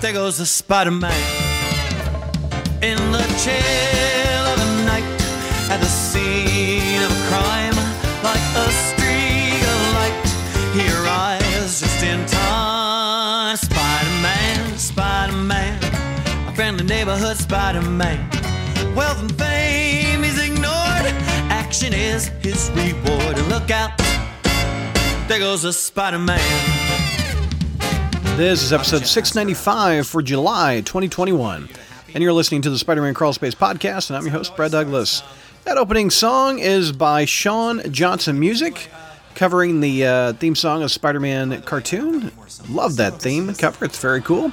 There goes the Spider Man in the chill of the night at the scene of a crime, like a streak of light. He arrives just in time. Spider Man, Spider Man, a friendly neighborhood Spider Man. Wealth and fame he's ignored. Action is his reward. Look out, there goes the Spider Man. This is episode 695 for July 2021. And you're listening to the Spider Man Crawl Space podcast, and I'm your host, Brad Douglas. That opening song is by Sean Johnson Music, covering the uh, theme song of Spider Man cartoon. Love that theme cover, it's very cool.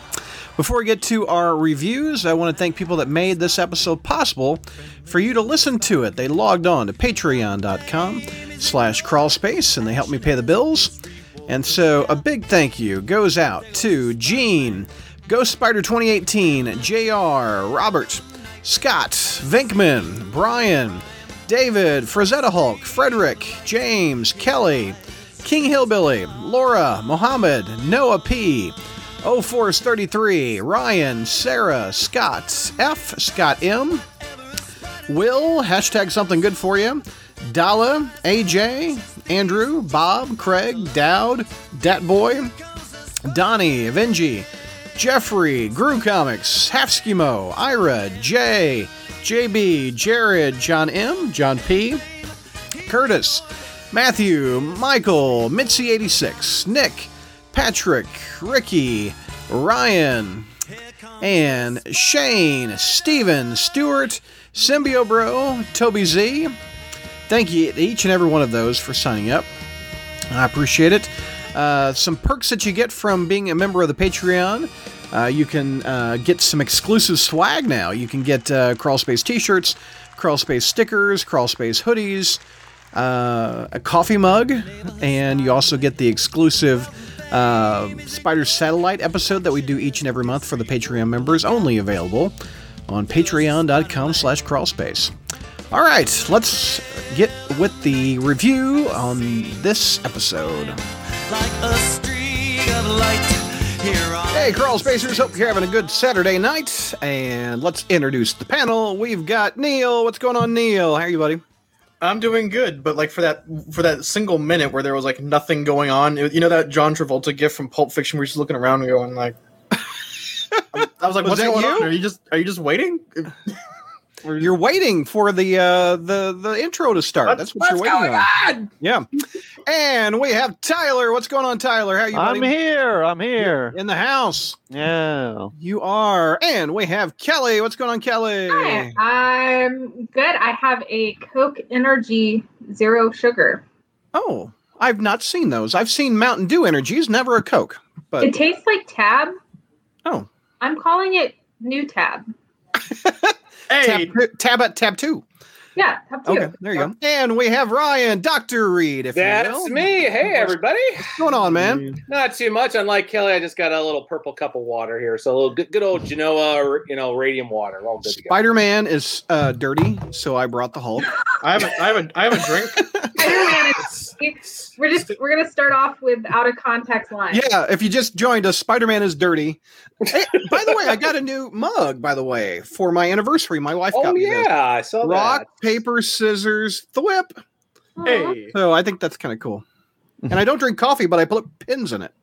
Before we get to our reviews, I want to thank people that made this episode possible for you to listen to it. They logged on to patreon.com slash crawlspace, and they helped me pay the bills. And so a big thank you goes out to Gene, Ghost Spider 2018, JR, Robert, Scott, Vinkman, Brian, David, Frazetta Hulk, Frederick, James, Kelly, King Hillbilly, Laura, Mohammed, Noah P, O Force 33, Ryan, Sarah, Scott, F, Scott M, Will, hashtag something good for you. Dala, AJ, Andrew, Bob, Craig, Dowd, Datboy, Donnie, Avengi, Jeffrey, Gru Comics, Half Schemo, Ira, Jay, JB, Jared, John M, John P, Curtis, Matthew, Michael, Mitzi86, Nick, Patrick, Ricky, Ryan, and Shane, Steven, Stewart, Symbio Bro, Toby Z. Thank you to each and every one of those for signing up. I appreciate it. Uh, some perks that you get from being a member of the Patreon. Uh, you can uh, get some exclusive swag now. You can get uh, Crawlspace t-shirts, Crawlspace stickers, Crawlspace hoodies, uh, a coffee mug, and you also get the exclusive uh, Spider Satellite episode that we do each and every month for the Patreon members, only available on patreon.com slash crawlspace. All right, let's get with the review on this episode. like a streak of light. Here I Hey, Crawl Spacers, hope you're having a good Saturday night. And let's introduce the panel. We've got Neil. What's going on, Neil? How are you, buddy? I'm doing good, but like for that for that single minute where there was like nothing going on, it- you know that John Travolta gift from Pulp Fiction where he's looking around and going like, I was like, Was what's that going you? on? Are you just are you just waiting? You're waiting for the uh, the the intro to start. That's what you're waiting going on. on? Yeah. And we have Tyler. What's going on, Tyler? How are you, buddy? I'm here. I'm here. In the house. Yeah. You are. And we have Kelly. What's going on, Kelly? Hi, I'm good. I have a Coke Energy Zero Sugar. Oh, I've not seen those. I've seen Mountain Dew Energies, never a Coke. But It tastes like Tab. oh, I'm calling it New Tab. Hey, tab, tab at tab two. Yeah, Tab two. Okay, there you go. And we have Ryan, Doctor Reed. If you That's me. Hey, everybody. What's going on, man? Not too much. Unlike Kelly, I just got a little purple cup of water here. So a little good, good old Genoa, you know, radium water. All good. Spider Man is uh, dirty, so I brought the Hulk. I have a I have a I have a drink. Spider-Man is- it's- we're just we're gonna start off with out of context lines. Yeah, if you just joined us, Spider Man is dirty. Hey, by the way, I got a new mug. By the way, for my anniversary, my wife oh, got Oh me this. yeah, I saw that. Rock, paper, scissors, thwip. Aw. Hey, So I think that's kind of cool. Mm-hmm. And I don't drink coffee, but I put pins in it.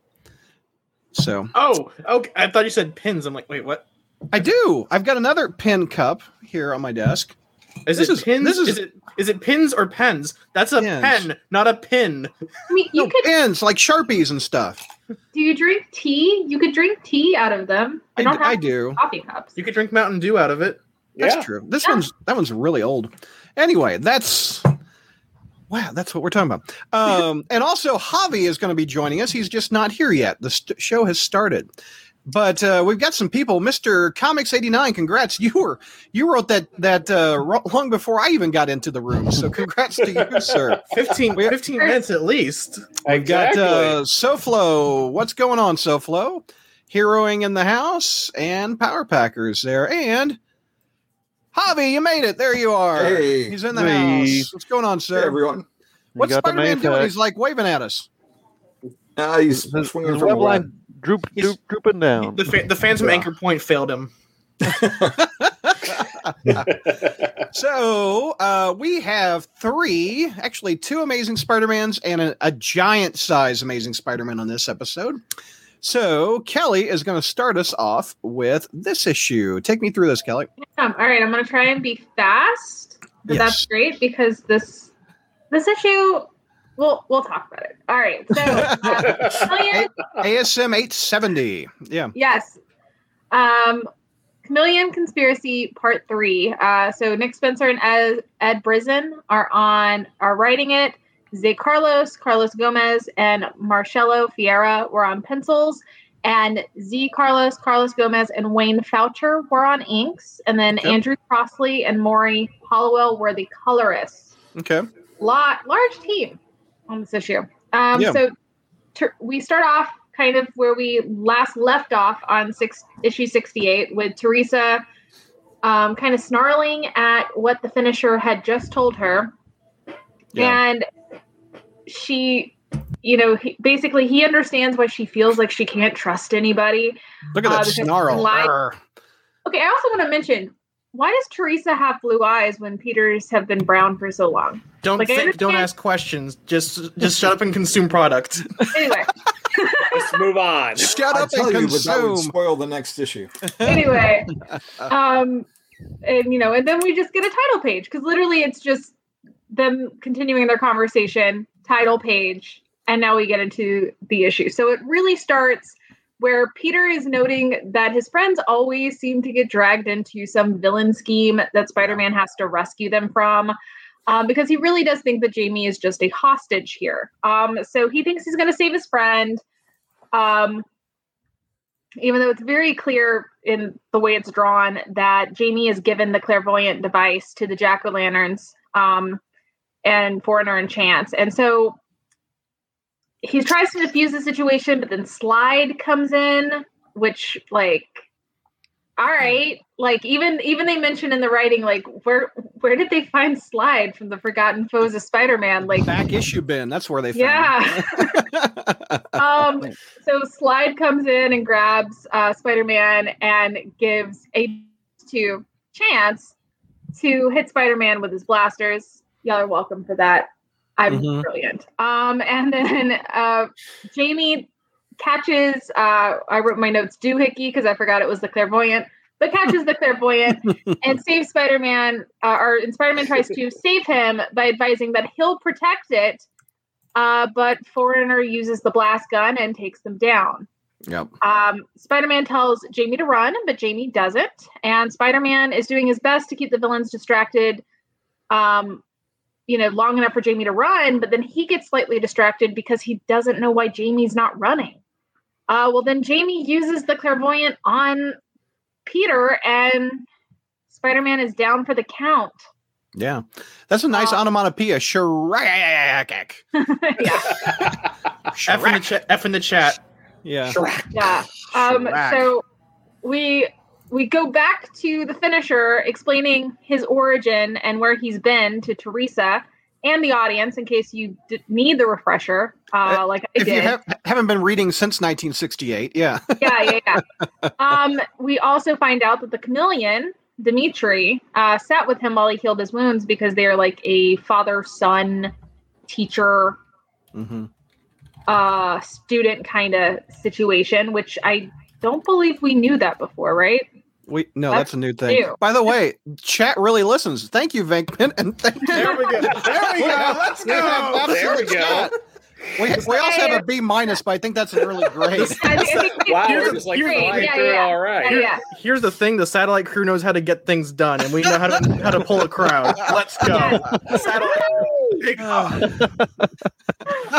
So oh, okay. I thought you said pins. I'm like, wait, what? I do. I've got another pin cup here on my desk. Is This it is- pins? this is- is, it is it pins or pens? That's a Pins. pen, not a pin. I mean, you No, could. pins like sharpies and stuff. Do you drink tea? You could drink tea out of them. I, You don't have I do. coffee cups. You could drink Mountain Dew out of it. That's Yeah. true. This Yeah. one's that one's really old. Anyway, that's wow. That's what we're talking about. Um, and also, Javi is going to be joining us. He's just not here yet. The st- show has started, but uh, we've got some people. Mister Comics eighty nine. Congrats. You were you wrote that that uh, long before I even got into the room. So congrats to you, sir. 15, We- 15 minutes at least. We've got Exactly. uh, SoFlo. What's going on, SoFlo? Heroing in the house and Power Packers there. And Javi, you made it. There you are. Hey. He's in the Hey. house. What's going on, Hey, sir? everyone. What's the Spider Man doing? He's like waving at us. Uh, he's His, swinging his from web the web. line droop, He's- droop, drooping down. The fa- the Phantom Yeah. Anchor Point failed him. So uh, we have three, actually two Amazing Spider-Mans and a, a giant size Amazing Spider-Man on this episode. So Kelly is going to start us off with this issue. Take me through this, Kelly. Um, all right, I'm gonna try and be fast, but Yes. that's great because this this issue. We'll we'll talk about it. All right, so uh, Chameleon, ASM 870. Yeah. yes, um, Chameleon Conspiracy Part Three. Uh, so Nick Spencer and Ed, Ed Brisson are on are writing it. Zay Carlos, Carlos Gomez, and Marcelo Ferreira were on pencils, and Z Carlos, Carlos Gomez, and Wayne Faucher were on inks, and then Yep. Andrew Crossley and Morry Hollowell were the colorists. Okay. Lot large team on this issue. Um, Yeah. So ter- we start off kind of where we last left off on six issue sixty eight with Teresa. Um, kind of snarling at what the finisher had just told her Yeah. and she you know he, basically he understands why she feels like she can't trust anybody Look at Uh, that because snarl. light- Arr. okay i also want to mention why does teresa have blue eyes when peter's have been brown for so long Don't Like, think, don't ask questions. Just just shut up and consume product. anyway Let's move on. Shut I up tell and you, but that would consume. spoil the next issue. anyway um and you know and then we just get a title page because literally it's just them continuing their conversation title page and now we get into the issue so it really starts where peter is noting that his friends always seem to get dragged into some villain scheme that spider-man has to rescue them from um, because he really does think that jamie is just a hostage here um, so he thinks he's going to save his friend um, even though it's very clear in the way it's drawn that Jamie is given the clairvoyant device to the jack o' lanterns um, and Foreigner and Chance. And so he tries to defuse the situation, but then Slide comes in, which, like, all right, like even even they mention in the writing, like where where did they find Slide from the Forgotten Foes of Spider-Man? Like Back issue bin. That's where they found Yeah. um so slide comes in and grabs uh spider-man and gives a to chance to hit spider-man with his blasters y'all are welcome for that i'm Mhm. brilliant um and then uh jamie catches uh i wrote my notes doohickey because i forgot it was the clairvoyant but catches the clairvoyant and saves spider-man uh, or spider-man tries to save him by advising that he'll protect it uh, but Foreigner uses the blast gun and takes them down. Yep. Um, Spider Man tells Jamie to run, but Jamie doesn't. And Spider Man is doing his best to keep the villains distracted, um, you know, long enough for Jamie to run, but then he gets slightly distracted because he doesn't know why Jamie's not running. Uh, well, then Jamie uses the clairvoyant on Peter, and Spider Man is down for the count. Yeah. That's a nice Uh, onomatopoeia. Shrek. yeah. F in the chat. F in the chat. Yeah. Yeah. Um, Shrek. so we we go back to the finisher explaining his origin and where he's been to Teresa and the audience in case you d- need the refresher, uh, like I If you did. have, haven't been reading since 1968, yeah. yeah, yeah, yeah. Um, we also find out that the chameleon, Dimitri, uh, sat with him while he healed his wounds because they're like a father son teacher hmm uh student kind of situation which i don't believe we knew that before right We no, That's that's, a new thing. new. By the way, chat really listens. Thank you, Venkman, and thank you. There we go. There we go. Let's go. absolute There we go. chat. We, we also have a B minus, but I think that's a really great. I think- I think it's Wow, Here's we're the- like here's yeah, yeah. all right. Yeah, yeah. Here's the thing: the satellite crew knows how to get things done, and we know how to how to pull a crowd. Let's go.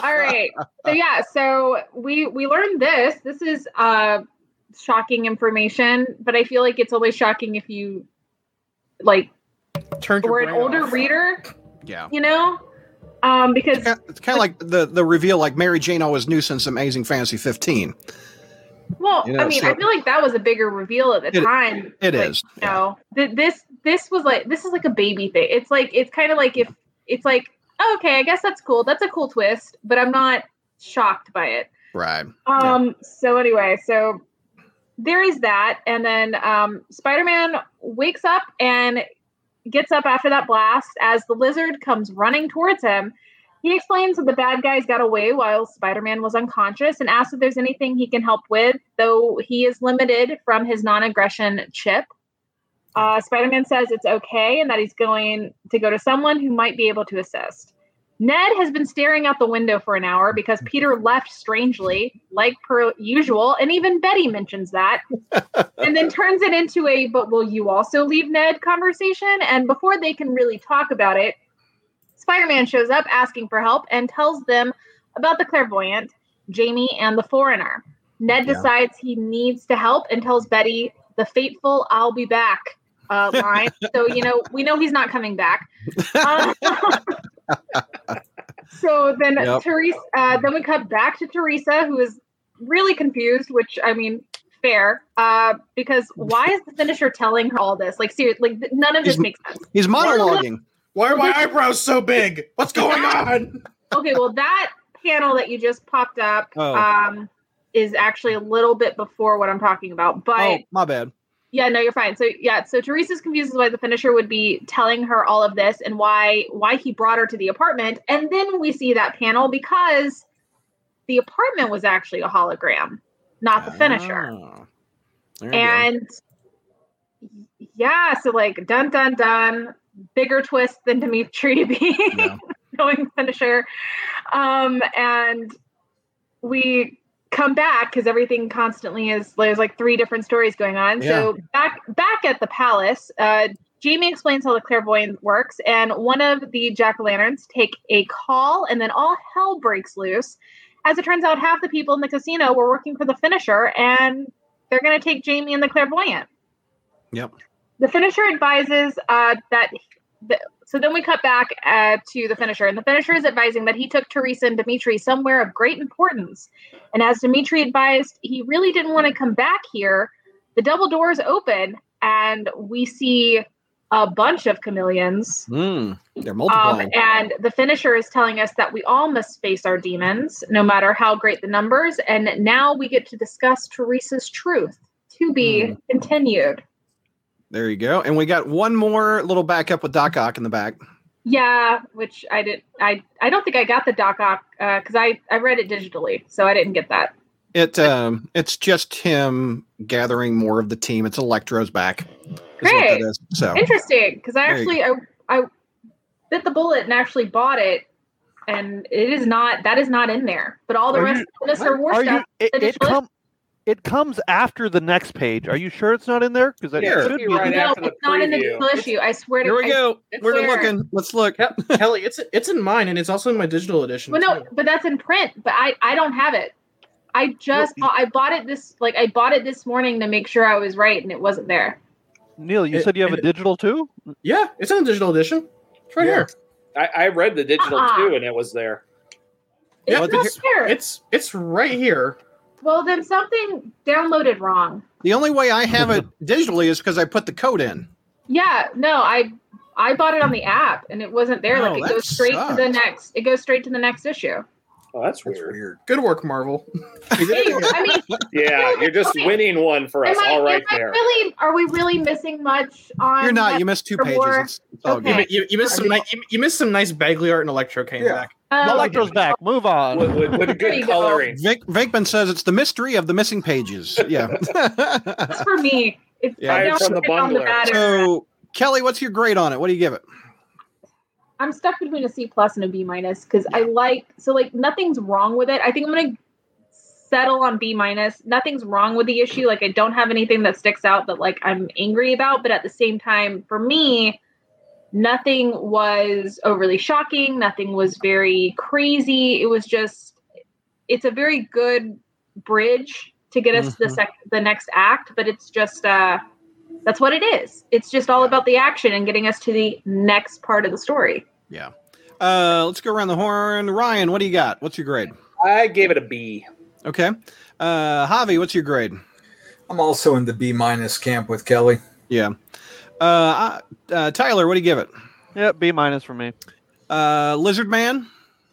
All right so yeah so we we learned this this is uh shocking information but i feel like it's always shocking if you like Turn your were an older off. reader yeah. you know um because It's kind of like the, the reveal, like Mary Jane always knew since Amazing Fantasy 15. Well, You know, I mean, so- I feel like that was a bigger reveal at the It- time. it like, is, You know, th- this this was like this is like a baby thing. It's like it's kind of like if it's like oh, okay, I guess that's cool. That's a cool twist, but I'm not shocked by it. Right. Um. So anyway, so there is that, and then um, Spider-Man wakes up and gets up after that blast as the lizard comes running towards him. He explains that the bad guys got away while Spider-Man was unconscious and asks if there's anything he can help with, though he is limited from his non-aggression chip. Uh, Spider-Man says it's okay and that he's going to go to someone who might be able to assist. Ned has been staring out the window for an hour because Peter left strangely, like per usual, and even Betty mentions that, and then turns it into a "But will you also leave Ned?" conversation. And before they can really talk about it, Spider-Man shows up asking for help and tells them about the clairvoyant, Jamie, and the foreigner. Ned Yeah. decides he needs to help and tells Betty the fateful "I'll be back" uh, line. so you know we know he's not coming back. Uh, so then Yep. Teresa, uh, then we cut back to Teresa, who is really confused. Which I mean, fair, uh, because why is the finisher telling her all this? Like seriously, like none of this He's- makes sense. He's monologuing. Why are my eyebrows so big? What's going on? Okay, well that panel that you just popped up Oh. um, is actually a little bit before what I'm talking about, but. Oh, my bad. Yeah, no, you're fine. So yeah, so Teresa's confused as why the finisher would be telling her all of this and why why he brought her to the apartment. And then we see that panel because the apartment was actually a hologram, not the finisher. Ah. You go. And yeah, so like dun dun dun, bigger twist than Dimitri being Yeah. knowing finisher. Um, and we come back because everything constantly is there's like three different stories going on. So back back at the palace, uh, Jamie explains how the clairvoyant works, and one of the jack o' lanterns take a call, and then all hell breaks loose. As it turns out, half the people in the casino were working for the finisher, and they're going to take Jamie and the clairvoyant. Yep. The finisher advises uh, that. The, so then we cut back uh, to the finisher, and the finisher is advising that he took Teresa and Dimitri somewhere of great importance. And as Dimitri advised, he really didn't want to come back here. The double doors open, and we see a bunch of chameleons. Mm, they're Um, and the finisher is telling us that we all must face our demons, no matter how great the numbers. And now we get to discuss Teresa's truth to be Hmm. continued. There you go. And we got one more little backup with Doc Ock in the back. Yeah, which I did. I I don't think I got the Doc Ock because I I read it digitally, so I didn't get that. It um, it's just him gathering more of the team. It's Electro's back. Great. that is. So Interesting, because I There actually I I bit the bullet and actually bought it, and it is not that is not in there. But all the Are rest you- of the Mr. War Are you? stuff. It, it come. It comes after the next page. Are you sure it's not in there? Because it Here. should Be be. right no, after the it's not in the digital issue. I swear to here we I- go. it's We're looking. Let's look. Ke- Kelly, it's it's in mine and it's also in my digital edition. Well, no, too. but that's in print. But I I don't have it. I just Nope. I bought it this like I bought it this morning to make sure I was right, and it wasn't there. Neil, you It- said you have a digital too. Yeah, it's in the digital edition. It's right Yeah. here. I, I read the digital Uh-uh. too, and it was there. Yeah, It's not it's, there. it's it's right here. Well, then something downloaded wrong. The only way I have it digitally is because I put the code in. Yeah, no, I I bought it on the app and it wasn't there. Oh, like it goes straight to the next. It goes straight to the next issue. Oh, that's That's weird. weird. Good work, Marvel. Hey, I mean, Yeah, you're just Okay. winning one for us. I, All right there. really? Are we really missing much on? You're not. You missed two pages. It's, it's Okay. You, you, you missed some nice you, you missed some nice Bagley art and Electro came Yeah. back. Oh, Electro's back. Move on. With, with, with good go. coloring. Vic, Vinkman says it's the mystery of the missing pages. Yeah. That's for me. If Yeah. I Right from the pick the bundler. bad area, so, Kelly, what's your grade on it? What do you give it? I'm stuck between a C plus and a B minus because I like so like nothing's wrong with it. I think I'm gonna settle on B minus. Nothing's wrong with the issue. Like I don't have anything that sticks out that like I'm angry about, but at the same time, for me, nothing was overly shocking. Nothing was very crazy. It was just it's a very good bridge to get us to the sec- the next act, but it's just uh that's what it is. It's just all about the action and getting us to the next part of the story. Yeah. Uh, let's go around the horn. Ryan, what do you got? What's your grade? I gave it a B. Okay. Uh, Javi, what's your grade? I'm also in the B minus camp with Kelly. Yeah. Uh, uh, Tyler, what do you give it? Yeah, B minus for me. Uh, Lizard Man.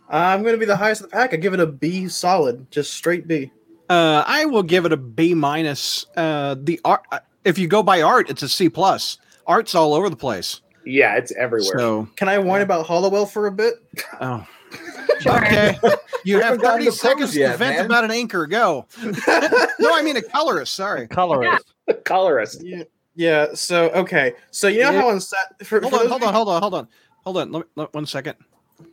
I'm going to be the highest of the pack. I give it a B solid, just straight B. Uh, I will give it a B minus. Uh, the art, uh, if you go by art, it's a C plus. Art's all over the place. Yeah, it's everywhere. So, Can I whine about Hollowell for a bit? oh, Sure. okay. You have 30 to pros seconds to vent man. about an anchor. Go. no, I mean a colorist. Sorry. Colorist. Colorist. Yeah. Yeah. So okay. So you know Yeah. how on set for, Hold for on, hold on, hold on, hold on, hold on. Let me, let, one second.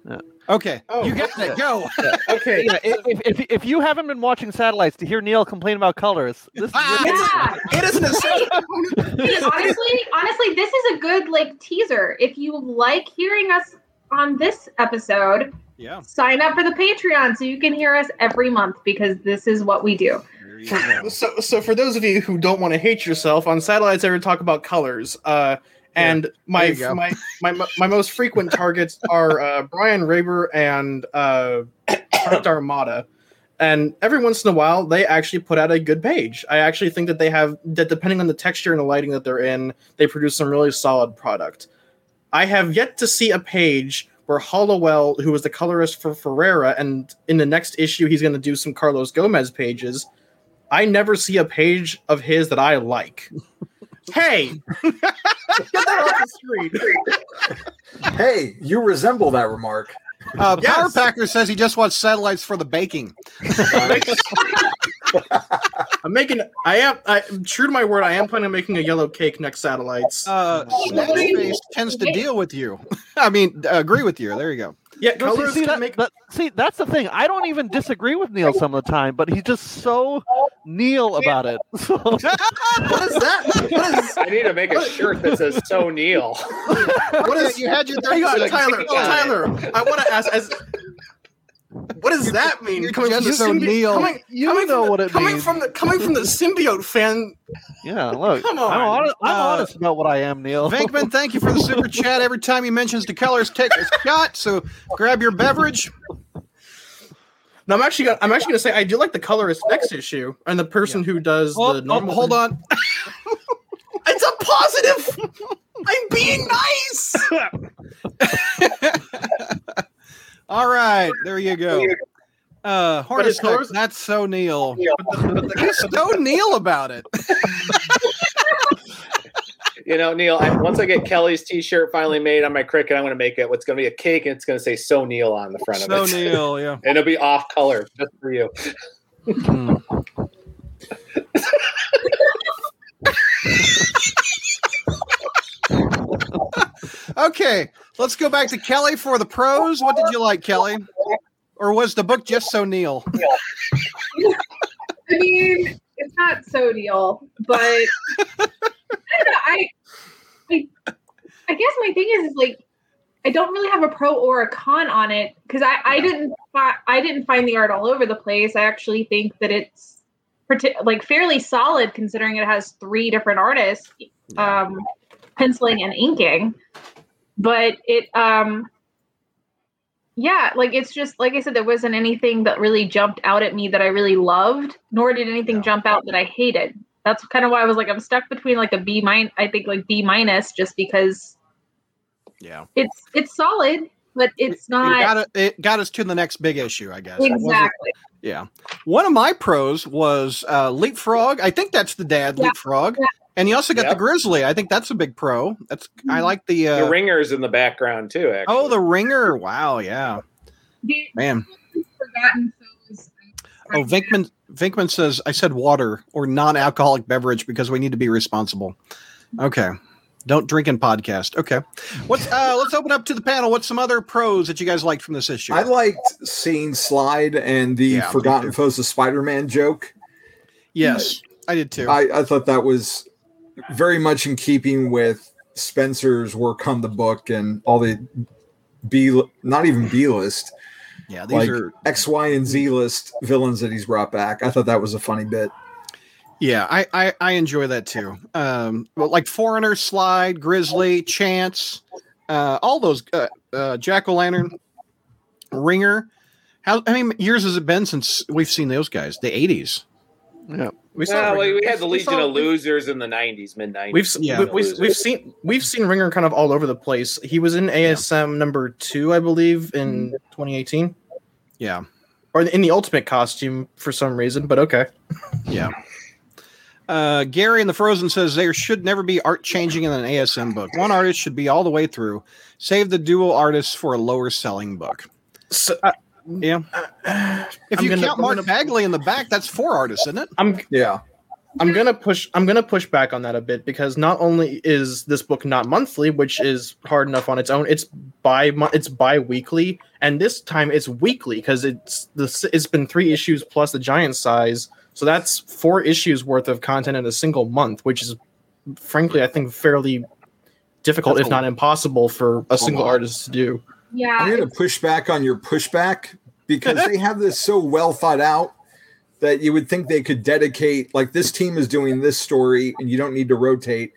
Yeah. Okay, Oh, you got it. Go. you- okay. Yeah, if, if, if you haven't been watching satellites to hear Neil complain about colors, this is Ah! Yeah. It is an essential Hey, honestly, honestly, this is a good like teaser. If you like hearing us on this episode, Yeah. sign up for the Patreon so you can hear us every month because this is what we do. There. So, so for those of you who don't want to hate yourself, on satellites, I would talk about colors. Uh, and my, There my my my most frequent targets are uh, Brian Reber and uh, Armada. And every once in a while, they actually put out a good page. I actually think that they have that, depending on the texture and the lighting that they're in, they produce some really solid product. I have yet to see a page where Hollowell, who was the colorist for Ferreira, and in the next issue, he's going to do some Carlos Gomez pages. I never see a page of his that I like. Hey, get that off the screen. Hey, you resemble that remark. Uh, Yes. Power Packer says he just wants satellites for the baking. I'm making. I am. I am true to my word. I am planning on making a yellow cake next satellites. Uh, Snatch Face tends to deal with you. I mean, uh, agree with you. There you go. Yeah, No, see, colors see, can that, make. that- see, that's the thing. I don't even disagree with Neil some of the time, but he's just so Neil about it. So, what is that? What is? I need to make a shirt that says "So Neil." What is? you had your Hang on, 30 Tyler. Tyler, I want to ask. As, what does that mean? you're Coming from the just symbi- Neil. Coming, You coming know from what the, it coming means. from the coming from the symbiote fan. yeah, look, Come on. I'm, honest, I'm Uh, honest about what I am, Neil. Venkman, thank you for the super chat. Every time he mentions the colors, take a shot. So grab your beverage. No, I'm actually. Gonna, I'm actually gonna say I do like the colorist next issue and the person who does Oh, the oh, normal. hold on. It's a positive. I'm being nice. All right, there you go. Uh, But his Hornacek, that's so Neil. But the- but the- He's so Neil about it. You know, Neil. I, once I get Kelly's T-shirt finally made on my Cricut, I'm going to make it. What's going to be a cake, and it's going to say "So Neil" on the front So of it, So Neil, yeah. and it'll be off color just for you. Hmm. Okay, let's go back to Kelly for the pros. What did you like, Kelly? Or was the book just so Neil? I mean, it's not so Neil, but I know. I, I, I guess my thing is, is like I don't really have a pro or a con on it because I, I didn't fi- I didn't find the art all over the place. I actually think that it's like fairly solid considering it has three different artists um, penciling and inking. But it um yeah, like it's just like I said, there wasn't anything that really jumped out at me that I really loved, nor did anything jump out that I hated. That's kind of why I was like, I'm stuck between like a B minus, I think like B minus, just because Yeah. it's it's solid, but it's It not got, it, it got us to the next big issue, I guess. Exactly. Yeah. One of my pros was uh, Leapfrog. I think that's the dad, Yeah. Leapfrog. Yeah. And you also got the Grizzly. I think that's a big pro. That's I like the. Uh, the ringers in the background too. Actually. oh, the ringer. Wow. Yeah. Man. forgotten. Oh, Vinkman. Vinkman says I said water or non-alcoholic beverage because we need to be responsible. Okay. Don't drink in podcast. Okay. What's uh let's open up to the panel. What's some other pros that you guys liked from this issue? I liked seeing Slide and the Yeah, Forgotten too. Foes of Spider-Man joke. yes, I did too. I, I thought that was very much in keeping with Spencer's work on the book and all the B, not even B list, yeah, these like are X, Y, and Z list villains that he's brought back. I thought that was a funny bit. Yeah, I, I I enjoy that too. Um, well, like Foreigner, Slide, Grizzly, Chance, uh, all those uh, uh, Jack O' Lantern, Ringer. How how many years has it been since we've seen those guys? The eighties. Yeah. We Well, we, we had the we Legion saw- of Losers in the '90s, mid '90s. We've Yeah. we, we've, we've seen we've seen Ringer kind of all over the place. He was in ASM number two, I believe, in 2018. Yeah. or in the ultimate costume for some reason. But okay, Yeah. Uh, Gary in the Frozen says there should never be art changing in an ASM book. One artist should be all the way through. Save the dual artists for a lower selling book. so Yeah. If I'm you gonna- count I'm Mark gonna- Bagley in the back, that's four artists, isn't it? I'm Yeah. I'm gonna push. I'm gonna push back on that a bit because not only is this book not monthly, which is hard enough on its own, it's bi it's bi-weekly, and this time it's weekly because it's the it's been three issues plus the giant size, so that's four issues worth of content in a single month, which is frankly I think fairly difficult, That's if a- not impossible, for a single lot. artist to do. Yeah. I'm going to push back on your pushback because they have this so well thought out that you would think they could dedicate, like, this team is doing this story and you don't need to rotate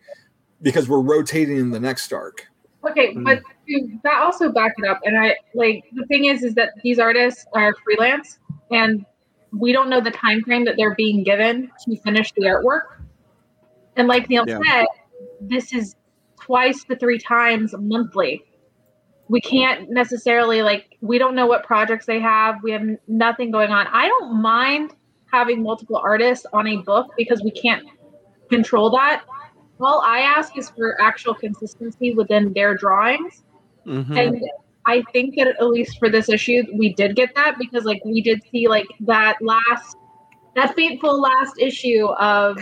because we're rotating in the next arc. Okay, Mm. but that also back it up, and I like the thing is, is that these artists are freelance, and we don't know the time frame that they're being given to finish the artwork. And like Neil Yeah. said, this is twice to three times monthly. We can't necessarily like we don't know what projects they have. We have nothing going on. I don't mind having multiple artists on a book because we can't control that. All I ask is for actual consistency within their drawings. Mhm. And I think that at least for this issue, we did get that because like we did see like that last that fateful last issue of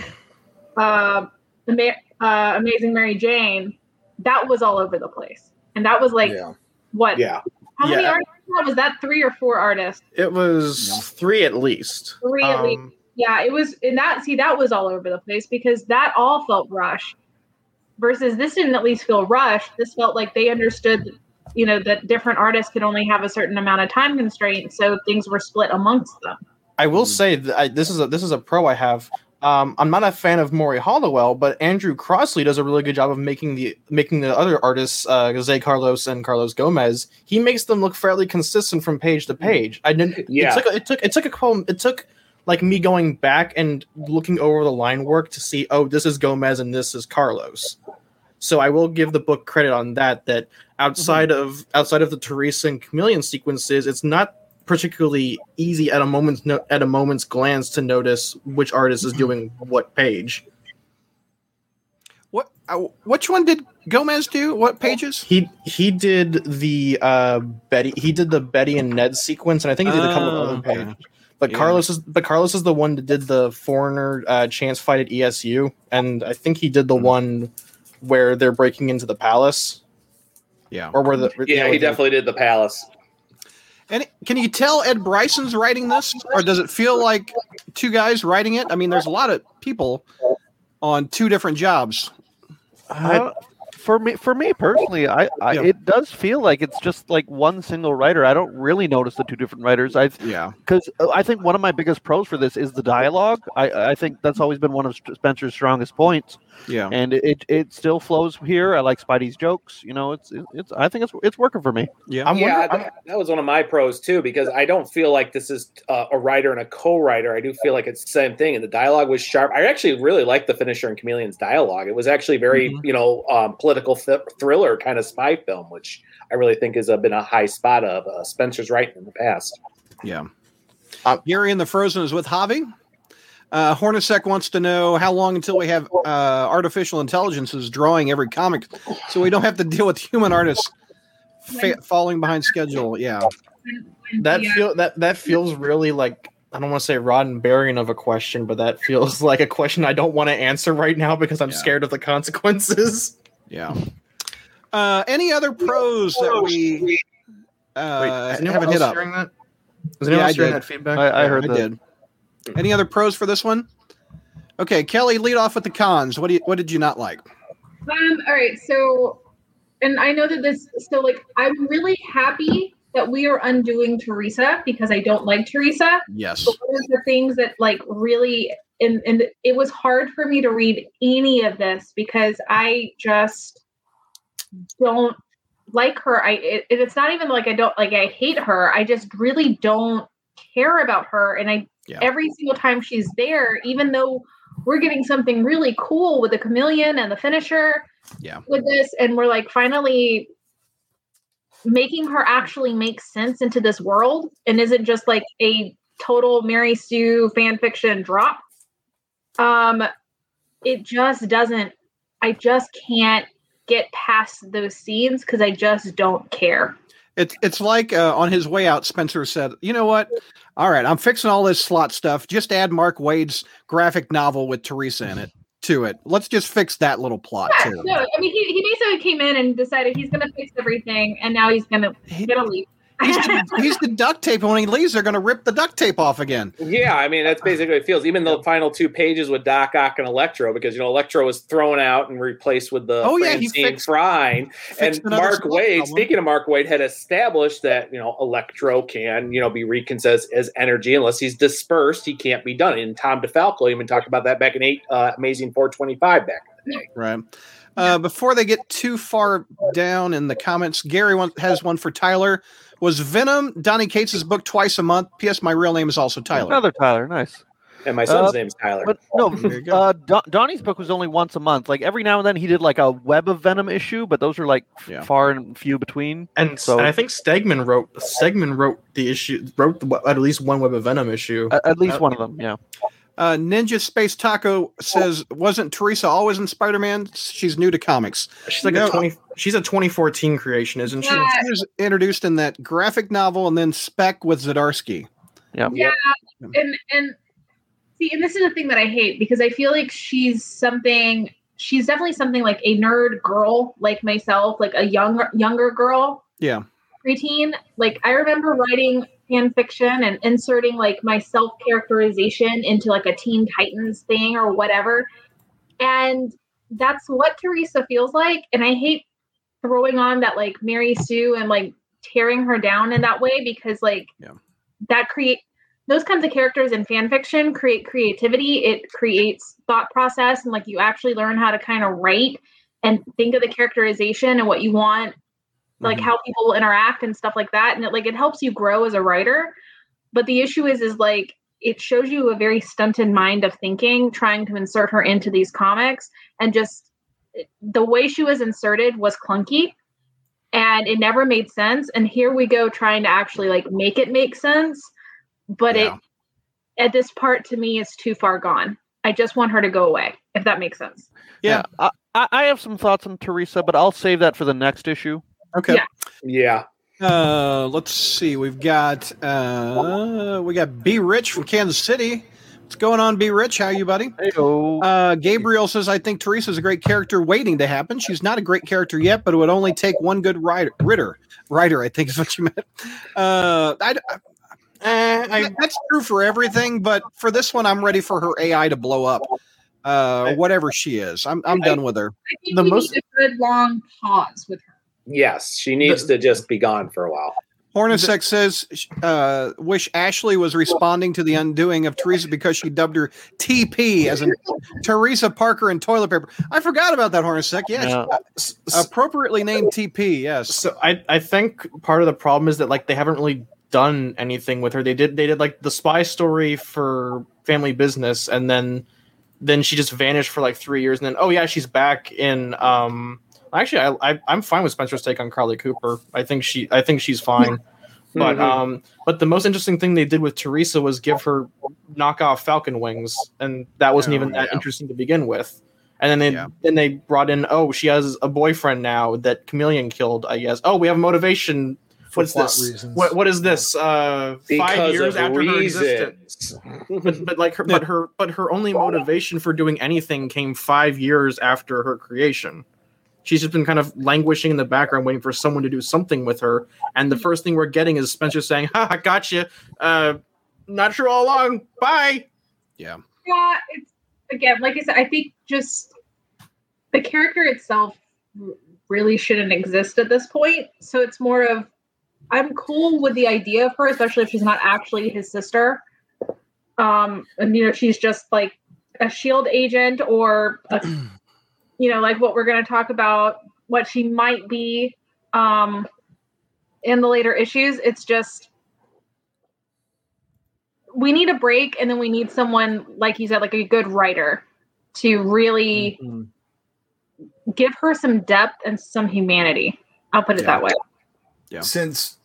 uh, uh, Amazing Mary Jane. That was all over the place, and that was like yeah. What? Yeah. How many Yeah. artists? Was that three or four artists? It was Yeah. three at least. Three at least. Um, Yeah, it was, and that see that was all over the place because that all felt rushed. Versus this didn't at least feel rushed. This felt like they understood, you know, that different artists could only have a certain amount of time constraint, so things were split amongst them. I will say that I, this is a this is a pro I have. Um, I'm not a fan of Morry Hollowell, but Andrew Crossley does a really good job of making the making the other artists, uh, Jose Carlos and Carlos Gomez. He makes them look fairly consistent from page to page. I didn't. Yeah. It took it took it took a quote- it took like me going back and looking over the line work to see. Oh, this is Gomez and this is Carlos. So I will give the book credit on that. That outside of outside of the Teresa and Chameleon sequences, it's not particularly easy at a moment's no- at a moment's glance to notice which artist is doing what page. What? Uh, which one did Gomez do? What pages? He he did the uh Betty he did the Betty and Ned sequence, and I think he did a couple of Oh, other okay. pages. But Yeah. Carlos is but Carlos is the one that did the foreigner uh, chance fight at ESU, and I think he did the Hmm. one where they're breaking into the palace Yeah. or where the Yeah, he definitely did the palace. And can you tell Ed Brisson's writing this, or does it feel like two guys writing it? I mean, there's a lot of people on two different jobs. I, for me, for me personally, I, I Yeah. it does feel like it's just like one single writer. I don't really notice the two different writers. I Yeah. because uh, I think one of my biggest pros for this is the dialogue. I, I think that's always been one of Spencer's strongest points, Yeah. and it, it still flows here. I like Spidey's jokes. You know, it's it's I think it's it's working for me. Yeah. I'm yeah, that, that was one of my pros too because I don't feel like this is uh, a writer and a co-writer. I do feel like it's the same thing, and the dialogue was sharp. I actually really liked the Finisher and Chameleon's dialogue. It was actually very, Mhm. you know, um, political th- thriller kind of spy film, which I really think has uh, been a high spot of uh, Spencer's writing in the past. Yeah. Um, Gary and the Frozen is with Javi. Uh, Hornacek wants to know how long until we have uh, artificial intelligences drawing every comic, so we don't have to deal with human artists fa- falling behind schedule. Yeah, that Yeah. feel that that feels really like I don't want to say rotten burying of a question, but that feels like a question I don't want to answer right now because I'm Yeah. scared of the consequences. yeah. Uh, any other pros that we uh, Wait, haven't hit up? hearing that? Is anyone Yeah, I else hearing did. that feedback? I, I heard I that. did. Any other pros for this one? Okay, Kelly, lead off with the cons. What do you, what did you not like? Um, all right, so and I know that this so like I'm really happy that we are undoing Teresa because I don't like Teresa. Yes. But one of the things that like really and and it was hard for me to read any of this because I just don't like her. I it, it's not even like I don't like I hate her. I just really don't care about her and I Yeah. every single time she's there even though we're getting something really cool with the chameleon and the finisher Yeah. with this and we're like finally making her actually make sense into this world and isn't just like a total Mary Sue fan fiction drop. Um, it just doesn't. I just can't get past those scenes because I just don't care. It's it's like uh, on his way out, Spencer said, "You know what? All right, I'm fixing all this slot stuff. Just add Mark Waid's graphic novel with Teresa in it to it. Let's just fix that little plot Yeah, too." no, I mean, he, he basically came in and decided he's going to fix everything, and now he's going to going to leave. He's the, he's the duct tape, and when he leaves, they're going to rip the duct tape off again. Yeah, I mean that's basically what it feels. Even the final two pages with Doc Ock and Electro, because you know Electro was thrown out and replaced with the Oh, yeah, he Francine fixed- Frye. Fixed and Mark Waid, problem. speaking of Mark Waid, had established that you know Electro can you know be reconceived as, as energy unless he's dispersed, he can't be done. And Tom DeFalco even talked about that back in eight uh, Amazing Four Twenty Five back in the day. Right. Uh, before they get too far down in the comments, Gary one, has one for Tyler. Was Venom Donny Cates' book twice a month? P.S. My real name is also Tyler. Another Tyler, nice. And my son's Uh, name's Tyler. But no, There you go. uh, Don- Donny's book was only once a month. Like every now and then, he did like a Web of Venom issue, but those are like Yeah. far and few between. And, So- and I think Stegman wrote Stegman wrote the issue wrote the, at least one Web of Venom issue. At, at least Uh, one of them, yeah. Uh, Ninja Space Taco says, "Wasn't Teresa always in Spider-Man? She's new to comics. She's like No. a twenty. She's a 2014 creation, isn't she? Yeah. She was introduced in that graphic novel and then Spec with Zdarsky. Yeah, and and see, and this is the thing that I hate because I feel like she's something. She's definitely something like a nerd girl, like myself, like a younger younger girl, Yeah, preteen. Like I remember writing fan fiction and inserting like my self characterization into like a Teen Titans thing or whatever, and that's what Teresa feels like. And I hate throwing on that like Mary Sue and like tearing her down in that way because like Yeah. that create those kinds of characters in fan fiction create creativity it creates thought process and like you actually learn how to kind of write and think of the characterization and what you want like Mhm. how people will interact and stuff like that and it like it helps you grow as a writer but the issue is is like it shows you a very stunted mind of thinking trying to insert her into these comics and just the way she was inserted was clunky and it never made sense and here we go trying to actually like make it make sense but Yeah. it at this part to me is too far gone i just want her to go away if that makes sense Yeah. I, I I have some thoughts on Teresa, but I'll save that for the next issue. Okay. Yeah. Yeah. Uh, let's see. We've got uh, we got B Rich from Kansas City. What's going on, B Rich? How you, buddy? Hey, Uh, Gabriel says, I think Teresa's a great character waiting to happen. She's not a great character yet, but it would only take one good writer. Ritter, writer, I think is what you meant. Uh, I, Eh, I, that's true for everything, but for this one, I'm ready for her AI to blow up. Uh, whatever she is, I'm I'm done with her. i think The we most- need a good long pause with her Yes, she needs to just be gone for a while. Hornacek says, uh, wish Ashley was responding to the undoing of Teresa because she dubbed her TP as in Teresa Parker and toilet paper. I forgot about that, Hornacek. Yes, Yeah. s- s- appropriately named TP. Yes. so I I think part of the problem is that like they haven't really done anything with her. They did they did like the spy story for Family Business, and then then she just vanished for like three years, and then oh yeah, she's back in. um Actually, I, I I'm fine with Spencer's take on Carlie Cooper. I think she I think she's fine. But Mhm. um, but the most interesting thing they did with Teresa was give her knock off Falcon wings, and that wasn't Oh, even that yeah. interesting to begin with. And then they Yeah. then they brought in oh she has a boyfriend now that Chameleon killed I guess oh we have motivation For what's this what what is this uh five years of after her existence but but like her but her but her only motivation for doing anything came five years after her creation she's just been kind of languishing in the background waiting for someone to do something with her. And the first thing we're getting is spencer saying ha i got you. Uh not sure all along. Bye. Yeah. yeah it's again like i said i think just the character itself really shouldn't exist at this point. So it's more of i'm cool with the idea of her especially if she's not actually his sister. Um and you know she's just like a shield agent or a, you know like what we're going to talk about what she might be um in the later issues it's just we need a break and then we need someone like you said like a good writer to really give her some depth and some humanity i'll put it Yeah. that way Yeah. since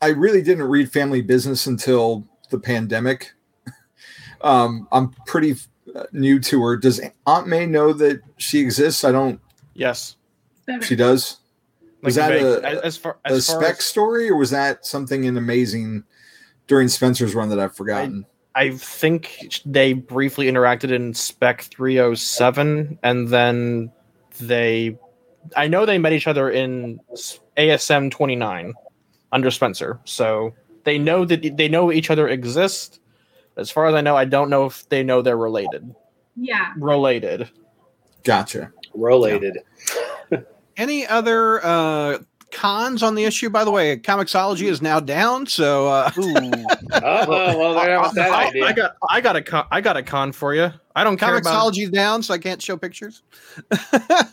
I really didn't read Family Business until the pandemic, um, I'm pretty new to her. Does Aunt May know that she exists? I don't. Yes. She does. Was that vague- a- as, as A far spec as, story, or was that something in amazing during Spencer's run that I've forgotten? I think they briefly interacted in Spec 307, and then they, I know they met each other in ASM 29 under Spencer. So they know that they know each other exist. As far as I know, I don't know if they know they're related. Yeah. Related. Gotcha. Related. Any other uh, cons on the issue? By the way, Comixology is now down, so uh, Ooh. Uh, well, there was that I, idea. I got, I got a, con, I got a con for you. I don't care about. Comixology down, so I can't show pictures.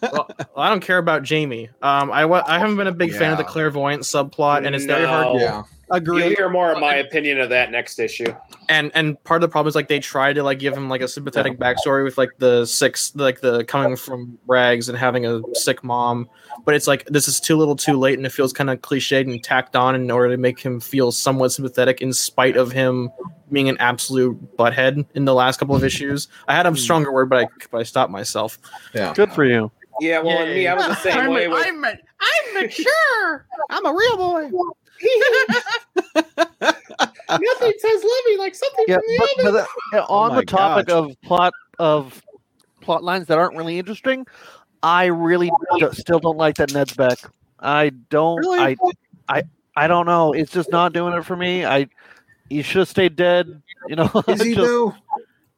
well, I don't care about Jamie. Um, I wa- I haven't been a big fan of the clairvoyant subplot, and it's very hard. No. Yeah. You'll Agreed. hear more of my opinion of that next issue. And and part of the problem is like they try to like give him like a sympathetic backstory with like the six like the coming from rags and having a sick mom, but it's like this is too little, too late, and it feels kind of cliched and tacked on in order to make him feel somewhat sympathetic, in spite of him being an absolute butthead in the last couple of issues. I had a stronger word, but I but I stopped myself. Yeah. Good for you. Yeah, well, and me, I was the same way. With, I'm, I'm mature. I'm a real boy. Nothing says Libby like something Yeah, from the but, other. but uh, yeah, on my the topic gosh. of plot of plot lines that aren't really interesting, I really d- still don't like that Ned's back. I don't. Really? I, I, I don't know. It's just not doing it for me. I, he should have stayed dead. You know. Is he just- though?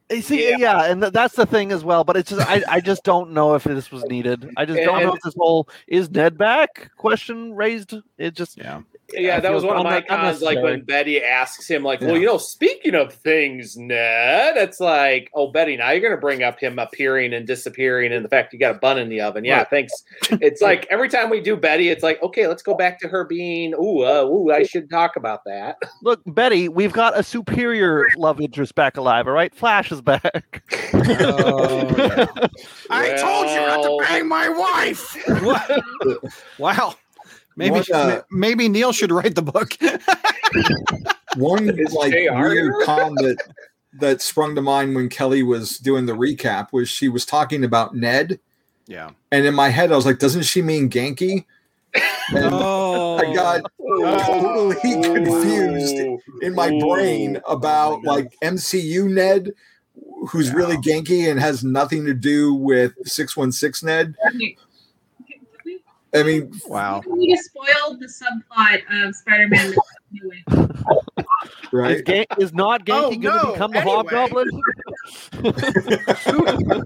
You See, yeah, and th- that's the thing as well. But it's just, I, I just don't know if this was needed. I just don't know if this whole is Ned back question raised. It just, Yeah. Yeah, I that was one of my unne- cons. Like when Betty asks him, like, Yeah. "Well, you know, speaking of things, Ned," it's like, "Oh, Betty, now you're going to bring up him appearing and disappearing, and the fact you got a bun in the oven." Yeah, Right. thanks. It's like every time we do Betty, it's like, okay, let's go back to her being. Ooh, uh, ooh, I should talk about that. look, Betty, we've got a superior love interest back alive. All right, Flash is back. I told you not to bang my wife. wow. Maybe What, uh, maybe Neil should write the book. One Is like weird here? con that that sprung to mind when Kelly was doing the recap was she was talking about Ned, yeah. and in my head I was like, doesn't she mean Ganke? And Oh. I got totally confused in my brain about God. like MCU Ned, who's really Ganke and has nothing to do with six one six Ned. I mean, Wow. We just spoiled the subplot of Spider-Man. New Way. Is, right? Ga- is not Ganke Oh, going no. to become the Anyway. Hobgoblin?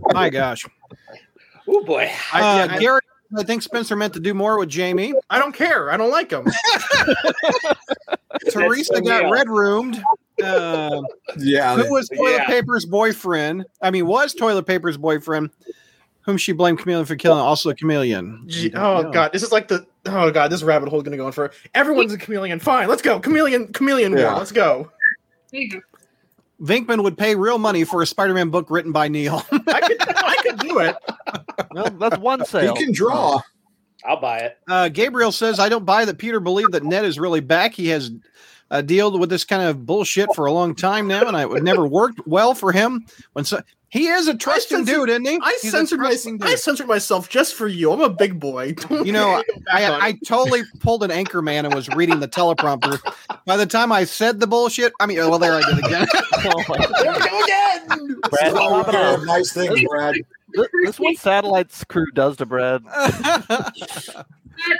My gosh. Oh boy. I, Uh, yeah, I- Garrett, I think Spencer meant to do more with Jamie. I don't care. I don't like him. Teresa so got red roomed. Uh, Yeah, who was toilet Yeah. paper's boyfriend? I mean, was toilet paper's boyfriend, whom she blamed Chameleon for killing, also a chameleon. Gee, oh Yeah. god, this is like the oh god, this rabbit hole is gonna go on for everyone's a chameleon. Fine, let's go. Chameleon, chameleon Yeah. war. Let's go. There. Vinkman would pay real money for a Spider-Man book written by Neil. I could, I could do it. well, that's one he sale. can draw. I'll buy it. Uh, Gabriel says, "I don't buy that Peter believed that Ned is really back. He has uh, dealt with this kind of bullshit for a long time now, and it never worked well for him. When so, he is a trusting censored- dude, isn't he? I He's censored, my, dude. I censored myself just for you. I'm a big boy. Don't You know, go back on I, I totally pulled an anchor man and was reading the teleprompter. By the time I said the bullshit, I mean, oh, well, there I did again. Oh. There we go again. Brad, Oh, stop it all. nice thing, Brad. This, this is what Satellite's crew does to Brad.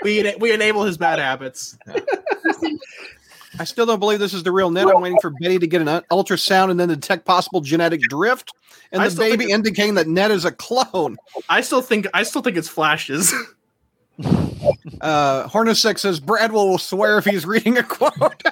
we we enable his bad habits. I still don't believe this is the real Ned. I'm waiting for Betty to get an ultrasound and then detect possible genetic drift, and I the still think baby indicating that Ned is a clone. I still think I still think it's flashes. Uh, Hornacek says Brad will swear if he's reading a quote.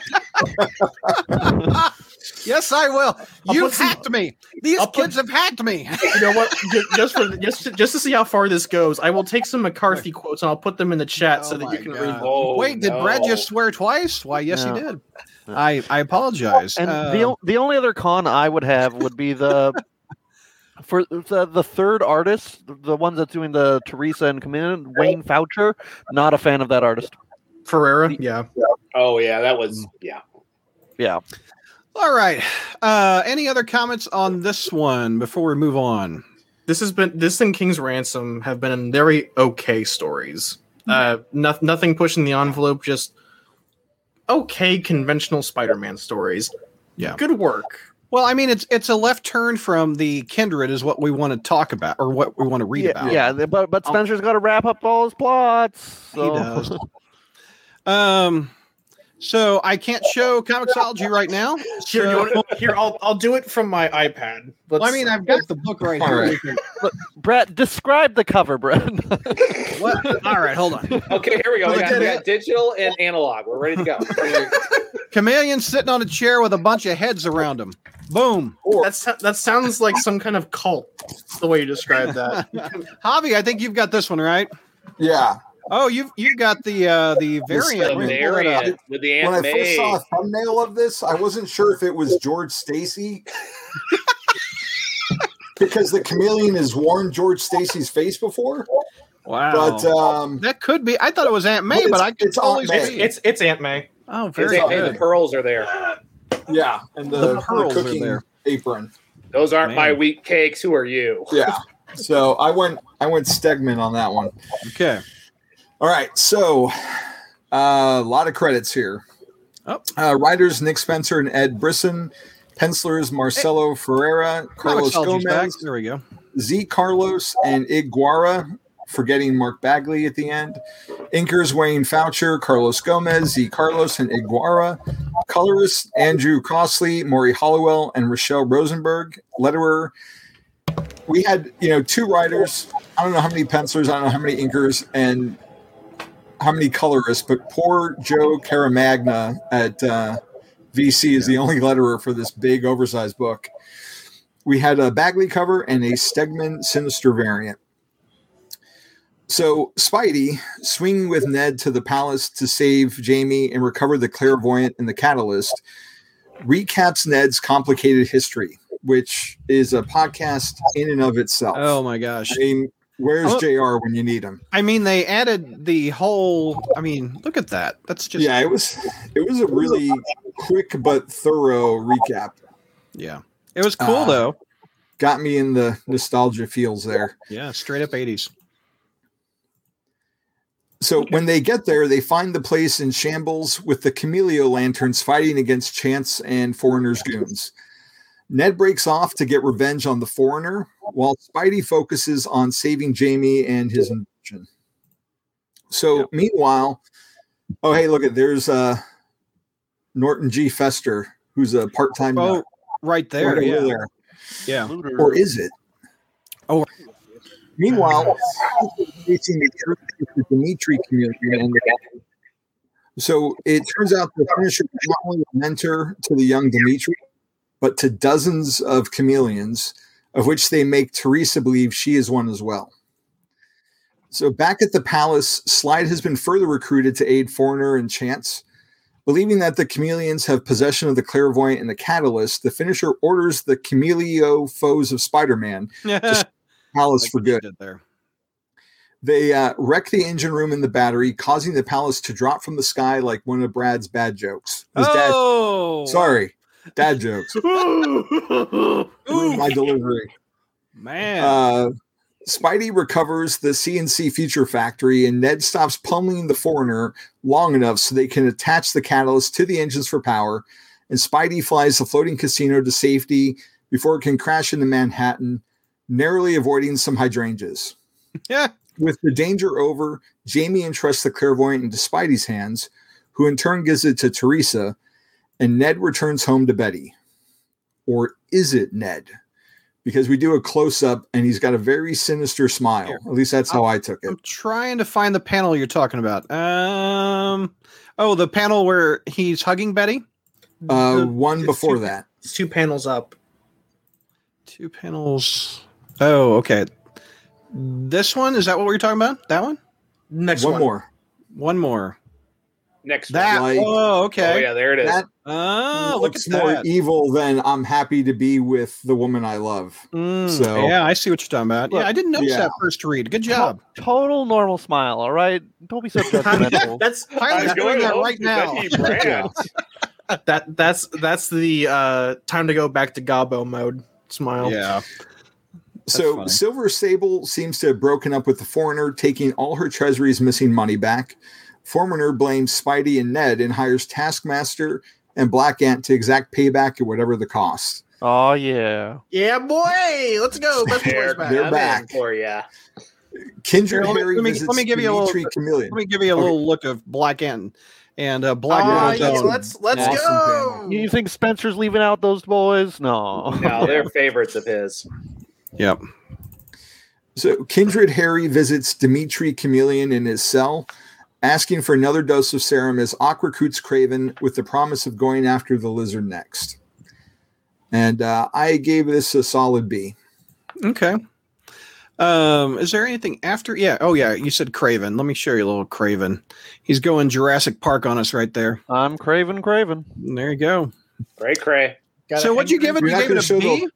yes, I will. I'll You've put some- hacked me. These I'll put- kids have hacked me. you know what? Just for just to, just to see how far this goes, I will take some McCarthy quotes and I'll put them in the chat so Oh that you can God. read them. Oh, Wait, did Brad just swear twice? Why, yes, No. he did. I I apologize. And Uh, the the only other con I would have would be the for the, the third artist, the one that's doing the Teresa and Camille, Wayne Faucher. Not a fan of that artist. Ferreira, yeah. Oh yeah, that was yeah. Yeah. All right. Uh, any other comments on this one before we move on? This has been this and King's Ransom have been very okay stories. Uh, no, nothing pushing the envelope, just okay conventional Spider-Man stories. Yeah. good work. Well, I mean, it's it's a left turn from the kindred, is what we want to talk about, or what we want to read yeah, about. yeah, but but Spencer's got to wrap up all his plots. he does. um, so I can't show Comixology right now. Here, so- you want- here, I'll I'll do it from my iPad. Well, I mean, I've got the book right here. right. We can- Brett, describe the cover, Brett. what? All right, hold on. Okay, here we go. We got, we got digital and analog. We're ready to go. Chameleon sitting on a chair with a bunch of heads around him. Boom. That's that sounds like some kind of cult. The way you describe that. Javi, I think you've got this one right. Yeah. Oh, you've you've got the uh the the variant. Let me pull it up. variant with the When Aunt I first saw May. a thumbnail of this, I wasn't sure if it was George Stacy. because the chameleon has worn George Stacy's face before. Wow. But um that could be. I thought it was Aunt May, Well, but it's- I it's totally Aunt May. see. It's it's Aunt May. oh, It's very Aunt May, the pearls are there. yeah, and the, The the pearls are there. apron. Those aren't my Man. wheat cakes. Who are you? Yeah. So I went I went Stegman on that one. Okay. All right, so uh, a lot of credits here. Oh. Uh, writers Nick Spencer and Ed Brisson, pencilers Marcelo Ferreira, Carlos back. Gomez, There we go. Z Carlos, and Ig Guara, forgetting Mark Bagley at the end. Inkers Wayne Faucher, Carlos Gomez, Z Carlos, and Ig Guara. Colorists Andrew Crossley, Morry Hollowell, and Rochelle Rosenberg. Letterer. We had, you know, two writers. I don't know how many pencilers, I don't know how many inkers, and how many colorists, but poor Joe Caramagna at uh, VC is the only letterer for this big oversized book. We had a Bagley cover and a Stegman Sinister variant. So Spidey, swinging with Ned to the palace to save Jamie and recover the clairvoyant and the catalyst, recaps Ned's complicated history, which is a podcast in and of itself. Oh my gosh. I mean, where's Oh. JR when you need him? I mean, they added the whole. I mean, look at that. That's just yeah, it was it was a really quick but thorough recap. yeah. It was cool Uh, though. Got me in the nostalgia feels there. Yeah, straight up eighties. So when they get there, they find the place in shambles with the Camelio lanterns fighting against Chance and Foreigner's goons. Ned breaks off to get revenge on the Foreigner, while Spidey focuses on saving Jamie and his invention. So meanwhile, oh hey, look at there's uh Norton G. Fester, who's a part-time Oh, nut. right there. Right Yeah. there. Yeah. Or is it? Oh. Meanwhile, facing the truth the Dimitri community. And so it turns out the finisher is not only a mentor to the young Dimitri, but to dozens of chameleons, of which they make Teresa believe she is one as well. So back at the palace, Slyde has been further recruited to aid Foreigner and Chance. Believing that the chameleons have possession of the clairvoyant and the catalyst, the finisher orders the Camelio foes of Spider-Man Yeah. palace Like for good. there. They uh, wreck the engine room in the battery, causing the palace to drop from the sky like one of Brad's bad jokes. His dad, Oh, sorry, dad jokes. My delivery. man. Uh, Spidey recovers the CNC Future Factory, and Ned stops pummeling the foreigner long enough so they can attach the catalyst to the engines for power. And Spidey flies the floating casino to safety before it can crash into Manhattan, narrowly avoiding some hydrangeas. yeah. With the danger over, Jamie entrusts the clairvoyant into Spidey's hands, who in turn gives it to Teresa, and Ned returns home to Betty. Or is it Ned? Because we do a close up and he's got a very sinister smile. At least that's how I took it. I'm trying to find the panel you're talking about. Um. Oh, the panel where he's hugging Betty. Uh, The- one before two- that. It's two panels up. Two panels. Oh, okay. This one is that what we're talking about? That one? Next one one. more. One more. Next That. Like- oh, okay. Oh yeah, there it is. That Oh, look at looks more that. evil than I'm happy to be with the woman I love. Mm, So- yeah, I see what you're talking about. Look, yeah, I didn't notice yeah. that first read. Good job. Total normal smile. All right, don't be so judgmental. That's Tyler's I'm doing going that right now. Betty that that's that's the uh time to go back to Gobbo mode smile. Yeah. So funny. Silver Sable seems to have broken up with the foreigner, taking all her treasury's missing money back. Foreigner blames Spidey and Ned and hires Taskmaster and Black Ant to exact payback at whatever the cost. oh yeah. Yeah, boy. Let's go. Best They're, boys back. They're back. for ya. Kindred Here, let me- Harry let me- visits let me give you a little- Dimitri Chameleon. Let me give you a Okay. little look of Black Ant and uh, Black Widow's yes, let's let's Awesome go. panel. You think Spencer's leaving out those boys? No. No, they're favorites of his. Yep. So Kindred Harry visits Dimitri Chameleon in his cell, asking for another dose of serum as Aqua recruits Kraven with the promise of going after the lizard next. And uh, I gave this a solid B. Okay. Um, is there anything after? Yeah. Oh, yeah. You said Kraven. Let me show you a little Kraven. He's going Jurassic Park on us right there. I'm Kraven Kraven. There you go. Right, Cray. Gotta so, what'd you give it? You're You not gave gonna it a show B. the-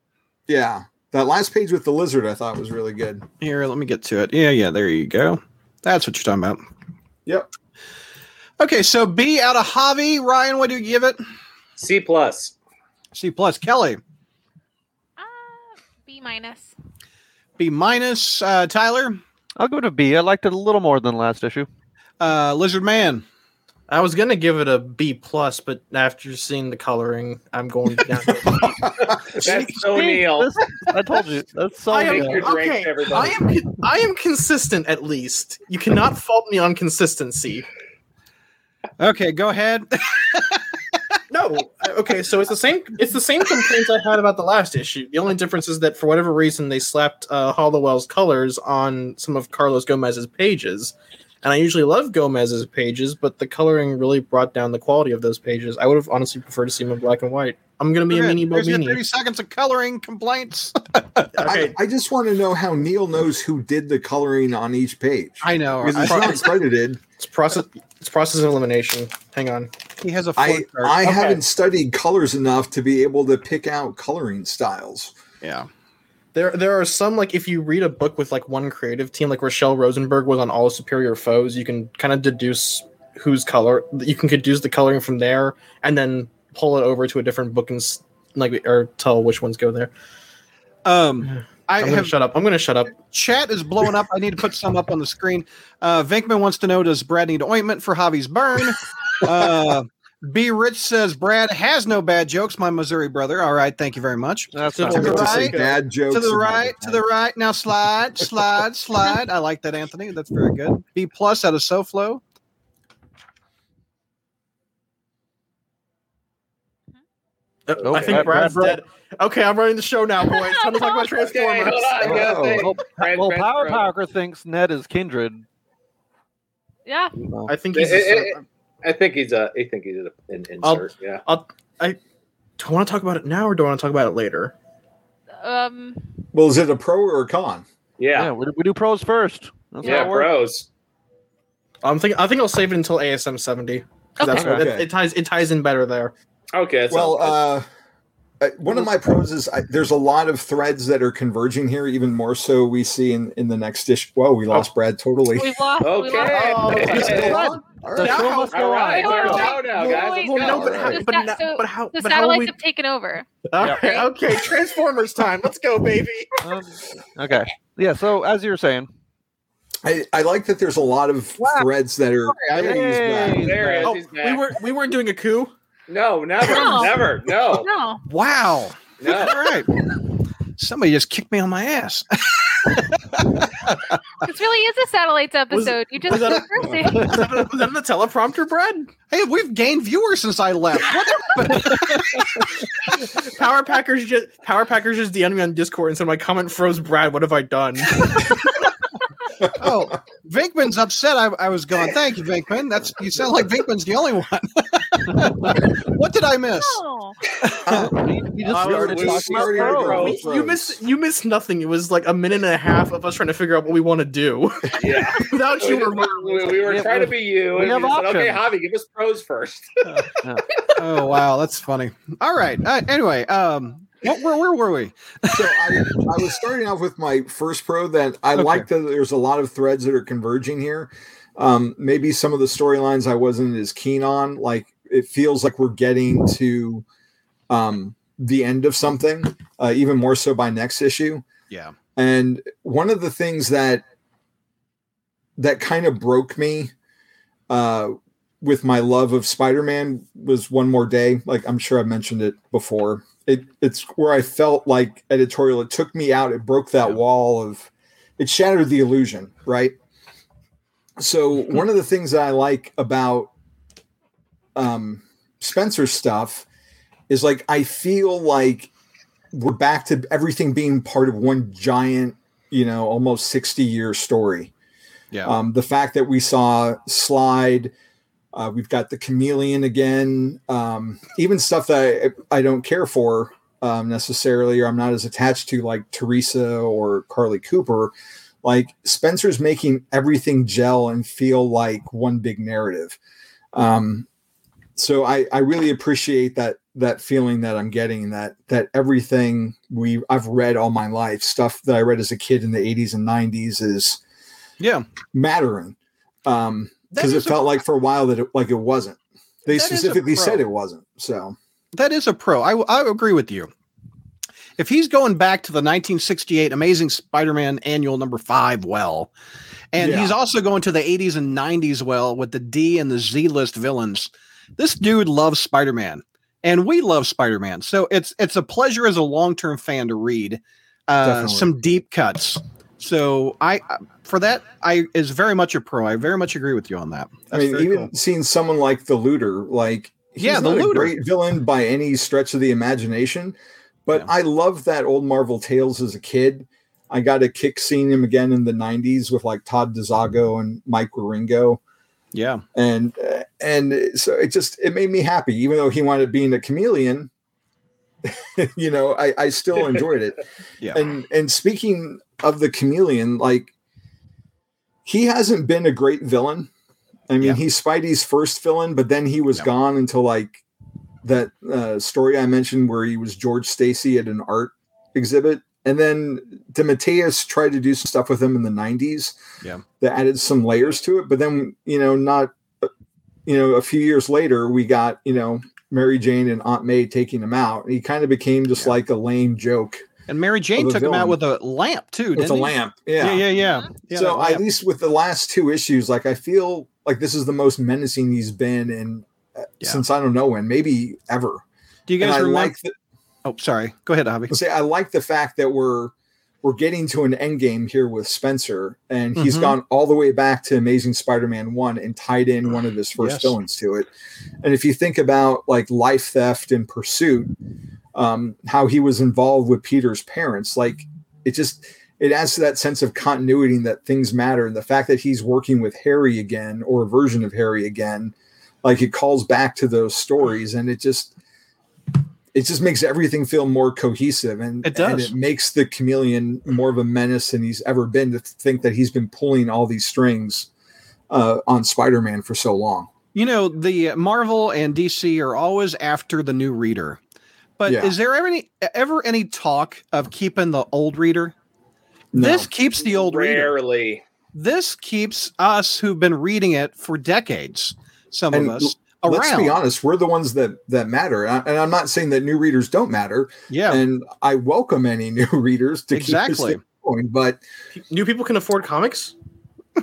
Yeah, that last page with the lizard I thought was really good. Here, let me get to it. Yeah, yeah. There you go. That's what you're talking about. Yep. Okay, so B out of Javi. Ryan, what do you give it? C plus. C plus. Kelly, Uh, B minus. B minus. Uh, Tyler, I'll go to B. I liked it a little more than last issue. uh, Lizard Man. I was gonna give it a B plus, but after seeing the coloring, I'm going down. to That's O'Neill. This- I told you. That's so I am, Take your drink, okay. I am I am consistent at least. You cannot fault me on consistency. Okay, go ahead. No, uh, okay, so it's the same. It's the same complaints I had about the last issue. The only difference is that for whatever reason they slapped uh, Hollowell's colors on some of Carlos Gomez's pages, and I usually love Gomez's pages, but the coloring really brought down the quality of those pages. I would have honestly preferred to see them in black and white. I'm gonna be a mini There's your Bobini. 30 seconds of coloring complaints. Okay, I, I just want to know how Neil knows who did the coloring on each page. I know. Because it's I- not credited. it's process. It's process of elimination. Hang on. he has a I, flow. I Okay. haven't studied colors enough to be able to pick out coloring styles. yeah. There, there are some like if you read a book with like one creative team, like Rochelle Rosenberg was on All Superior Foes, you can kind of deduce whose color. You can deduce the coloring from there, and then pull it over to a different book and like or tell which ones go there. Um, I I'm gonna have shut up. I'm gonna shut up. chat is blowing up. I need to put some up on the screen. Uh, Venkman wants to know: Does Brad need ointment for Javi's burn? Uh, B. Rich says Brad has no bad jokes. My Missouri brother. All right, thank you very much. That's To the I to say right, bad jokes. to the right, to the right. Now slide, slide, slide. I like that, Anthony. That's very good. B plus out of SoFlo. Uh, I Okay. think Brad- Brad's Brad- dead. Okay, I'm running the show now, boys. Time to talk about Okay, Transformers. hold on. I gotta think. Well, Trans- well, Power Trans- Parker thinks Ned is Kindred. Yeah. I think he's. Eh, eh, eh, I think he's a. I think he's a, an I'll- insert. yeah. I. Do I want to talk about it now or do I want to talk about it later? Um. Well, is it a pro or a con? Yeah, Yeah. we, we do pros first. That's Yeah. how it works. Bros. I'm thinking. I think I'll save it until ASM 70. 'cause That's Okay. it, it ties. It ties in better there. Okay. that Well, sounds uh, uh, one of my pros is I, there's a lot of threads that are converging here, even more so we see in, in the next issue. Whoa, we lost Brad totally. We've lost. good. We Okay. lost. Oh, Is it okay. still on? All The right. show must go right. on. Wait, Let's wait, go now, guys. Well, no, but how, The but, sat- so but how? The But how satellites we? have taken over. Okay, okay, Transformers time. Let's go, baby. Um, okay. Yeah. So as you were saying, I, I like that there's a lot of Wow. threads that are. Hey, he's back. Yay. There he is. Oh, back. we were we weren't doing a coup. No, never, No. never, no, No. Wow. no. All right. Somebody just kicked me on my ass. This really is a satellites episode. you just was that a- Was that, was that the teleprompter, Brad? Hey, we've gained viewers since I left. What happened? Power Packers just Power Packers just DM'd me on Discord and said my comment froze. Brad, what have I done? oh, Vinkman's upset. I, I was going. Thank you, Vinkman. That's you sound like Vinkman's the only one. What did I miss? You, you just Uh, started we talking started about to Pro. go. You- you missed you missed nothing. It was like a minute and a half of us trying to figure out what we want to do Yeah. without we, you. we- we- we were We- trying to be you. we and have you said, okay. Javi, give us pros first. Oh wow, that's funny. All right. Uh, anyway, um, what, where where were we? so I, I was starting off with my first pro that I Okay. like that there's a lot of threads that are converging here. Um, maybe some of the storylines I wasn't as keen on. Like it feels like we're getting to um, the end of something, uh, even more so by next issue. Yeah. And one of the things that that kind of broke me uh, with my love of Spider-Man was One More Day. Like I'm sure I've mentioned it before. It it's where I felt like editorial. It took me out. It broke that Yeah. wall of. It shattered the illusion, right? So one of the things that I like about um, Spencer's stuff is like I feel like we're back to everything being part of one giant, you know, almost 60 year story. Yeah. Um, the fact that we saw Slyde, uh, we've got the Chameleon again, um, even stuff that I, I don't care for um, necessarily, or I'm not as attached to, like Teresa or Carlie Cooper. Like Spencer's making everything gel and feel like one big narrative. Um, so I, I really appreciate that that feeling that I'm getting that that everything we I've read all my life, stuff that I read as a kid in the 80s and 90s is yeah. mattering um because it is a- felt like for a while that it, like it wasn't they That is a specifically said it wasn't so That is a pro. I, I agree with you. If he's going back to the 1968 Amazing Spider-Man Annual Number Five, well, and Yeah. he's also going to the 80s and 90s, well, with the D and the Z list villains. This dude loves Spider-Man, and we love Spider-Man. So it's it's a pleasure as a long-term fan to read uh, some deep cuts. So I for that I is very much a pro. I very much agree with you on that. i mean even cool. seeing someone like the looter like he's Yeah, the not a Looter. great villain by any stretch of the imagination but Yeah. i love that old marvel tales as a kid i got a kick seeing him again in the 90s with like todd dezago and mike Wieringo. Yeah. and and so it just it made me happy even though he wanted being a chameleon you know i i still enjoyed it Yeah. and and speaking of the chameleon like he hasn't been a great villain i mean Yeah. he's spidey's first villain but then he was Yeah. gone until like that uh, story i mentioned where he was george stacy at an art exhibit and then DeMatteis tried to do some stuff with him in the 90s Yeah. that added some layers to it but then you know not you know a few years later we got you know mary jane and aunt may taking him out he kind of became just Yeah. like a lame joke And Mary Jane took him out with a lamp too, with a he? lamp Yeah, yeah yeah, yeah. yeah so at least with the last two issues like i feel like this is the most menacing he's been in uh, since i don't know when maybe ever do you guys remember? like the, oh, sorry. Go ahead, Avi. say i like the fact that we're we're getting to an end game here with spencer and he's Mhm. gone all the way back to amazing spider-man 1 and tied in one of his first Yes. villains to it and if you think about like life theft and pursuit um how he was involved with peter's parents like it just it adds to that sense of continuity and that things matter and the fact that he's working with harry again or a version of harry again like it calls back to those stories and it just it just makes everything feel more cohesive and It and does. it makes the chameleon more of a menace than he's ever been to think that he's been pulling all these strings uh, on spider-man for so long You know, the Marvel and DC are always after the new reader. But Yeah. is there ever any ever any talk of keeping the old reader? No. This keeps the old reader. Rarely. This keeps us who've been reading it for decades, some And of us, l- around. let's be honest we're the ones that that matter and, I, and i'm not saying that new readers don't matter Yeah, and i welcome any new readers to Exactly. keep this going but New people can afford comics.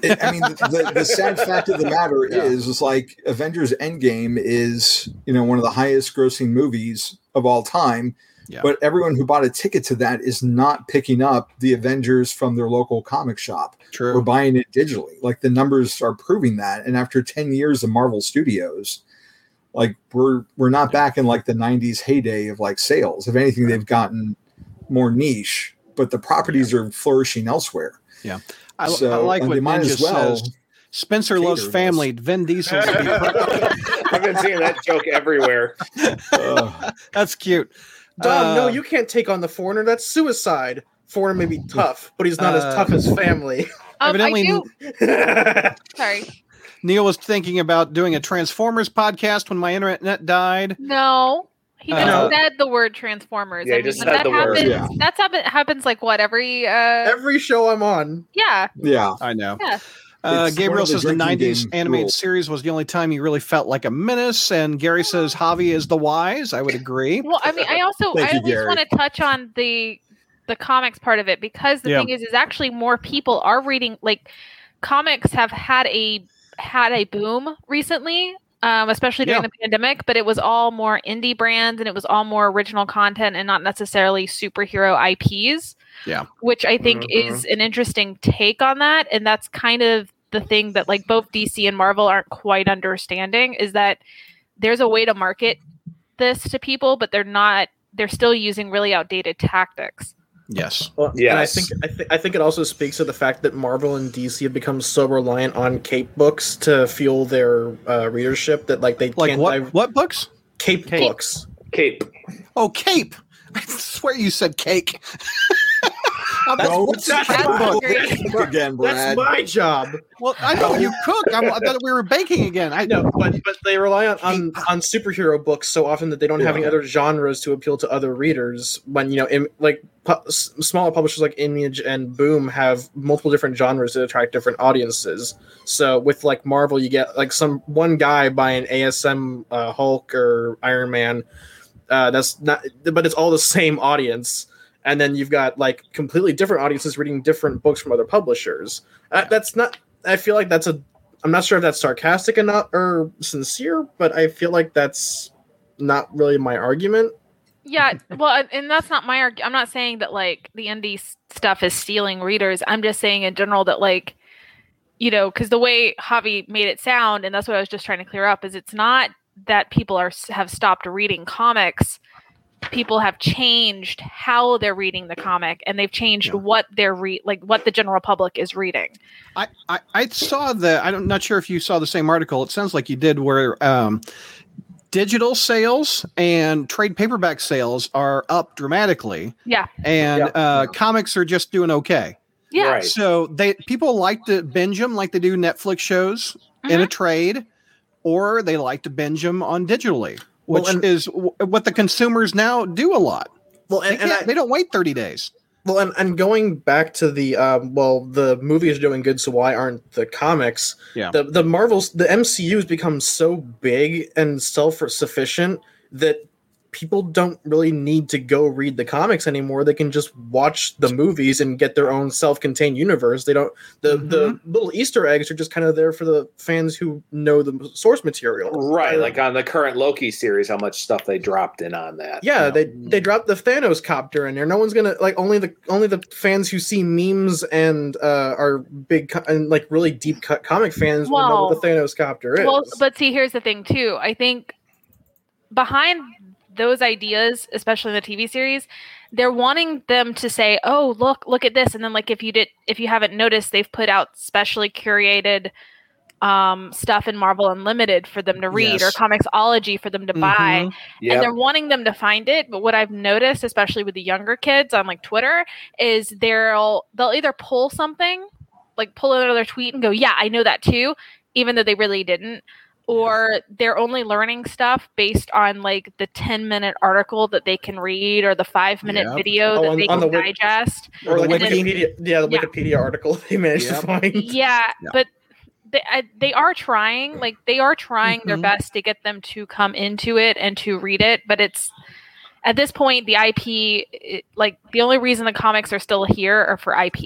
it, i mean the, the, the sad fact of the matter Yeah. is is like avengers endgame is you know one of the highest grossing movies of all time Yeah. but everyone who bought a ticket to that is not picking up the avengers from their local comic shop or true. buying it digitally like the numbers are proving that and after 10 years of marvel studios like we're we're not back in like the 90s heyday of like sales if anything they've gotten more niche but the properties are flourishing elsewhere yeah I so, like what they might as well- says. Spencer loves Cater family. Vin Diesel. be. I've been seeing that joke everywhere. Ugh. That's cute. Dom, no, Uh, you can't take on the foreigner. That's suicide. Foreigner may be tough, but he's not as Uh, tough as family. Um, Evidently- I do. Sorry. Neil was thinking about doing a Transformers podcast when my internet died. No. He just Uh, said the word Transformers. Yeah, he I just said that the word. happens, Yeah. That's happen, happens like what every uh Every show I'm on. yeah. Yeah. I know. Yeah. Uh, Gabriel the says the 90s animated rules. series was the only time you really felt like a menace. And Gary says Javi is the wise. I would agree. Well, I mean, I also I you, at want to touch on the the comics part of it because the Yeah. thing is, is actually more people are reading. Like, comics have had a had a boom recently, um, especially during Yeah. the pandemic. But it was all more indie brands and it was all more original content and not necessarily superhero IPs. Yeah. which I think Mhm. is an interesting take on that, and that's kind of the thing that like both DC and Marvel aren't quite understanding is that there's a way to market this to people, but they're not. They're still using really outdated tactics. Yes. Well, Yes. And I think I, th- I think it also speaks to the fact that Marvel and DC have become so reliant on cape books to fuel their uh, readership that like they Like can't what? dive- What books? cape, Cape. books. Cape. Oh, cape. I swear you said cake. No, what's it's that not book? cake again, That's my job. Well, I know you cook. I'm, I thought we were baking again. I know, but but they rely on, on on superhero books so often that they don't have any other genres to appeal to other readers. When you know, im- like pu- smaller publishers like Image and Boom have multiple different genres that attract different audiences. So with like Marvel, you get like some one guy buying ASM uh, Hulk or Iron Man. Uh, that's not, but it's all the same audience. And then you've got like completely different audiences reading different books from other publishers. Uh, that's not. I feel like that's a I'm not sure if that's sarcastic enough or sincere, but I feel like that's not really my argument. Yeah, well, and- and that's not my argument. I'm not saying that like the indie stuff is stealing readers. I'm just saying in general that like, you know, because the way Javi made it sound, and that's what I was just trying to clear up, is it's not that people are have stopped reading comics. People have changed how they're reading the comic, and they've changed Yeah. what they're re- like what the general public is reading. I, I, I saw the. I'm not sure if you saw the same article. It sounds like you did, where um, digital sales and trade paperback sales are up dramatically, Yeah, and Yeah. uh, comics are just doing okay. yeah, Right. So they people like to binge them like they do Netflix shows in a trade, or they like to binge them on digitally, Well, which and- is what the consumers now do a lot. Well, They, and, and I, they don't wait 30 days. well, and, and going back to the um, well, the movies are doing good, so why aren't the comics? Yeah. The the Marvels, the MCU has become so big and self sufficient that people don't really need to go read the comics anymore. They can just watch the movies and get their own self contained universe. They don't the the little Easter eggs are just kind of there for the fans who know the source material. Right, like on the current Loki series, how much stuff they dropped in on that. Yeah, you know? they they dropped the Thanos copter in there. No one's gonna like only the only the fans who see memes and uh, are big co- and like really deep cut comic fans will know what the Thanos copter is. Well, but see, here's the thing too. I think behind those ideas, especially in the TV series, they're wanting them to say, "Oh, look, look at this," and then like if you did, if you haven't noticed, they've put out specially curated um stuff in Marvel Unlimited for them to read or Yes. Comixology for them to buy. And they're wanting them to find it but what i've noticed especially with the younger kids on like twitter is they'll they'll either pull something like pull another tweet and go yeah i know that too even though they really didn't or they're only learning stuff based on like the 10 minute article that they can read or the 5 minute Yep. video Oh, that on- they on can the wiki- digest or like the wiki. Wikipedia, yeah, the Yeah. Wikipedia article they managed Yep. to find. yeah, Yeah. but they I, they are trying like they are trying their Mhm. best to get them to come into it and to read it but it's at this point the ip it- like the only reason the comics are still here are for ip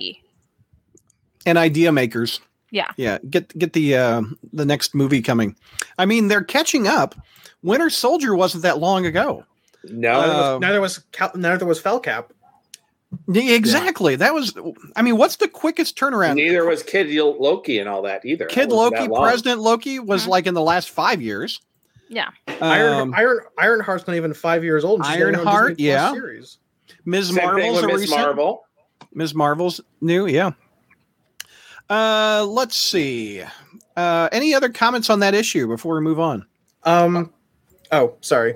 and idea makers. Yeah. yeah. Get get the uh, the next movie coming. I mean, they're catching up. Winter Soldier wasn't that long ago. no, Uh, neither was Cal- neither was Felcap. Yeah, Exactly. That was. I mean, what's the quickest turnaround? neither was Kid Loki and all that either. Kid That Loki. President Loki was Mhm. like in the last five years. Yeah. Iron Um, Iron Ironheart's not even five years old. and she's Ironheart, yeah. Series. Ms. Same Marvel's with a Miss recent. Marvel. Ms. Marvel's new, yeah. Uh, let's see. Uh, any other comments on that issue before we move on? Um, oh, sorry.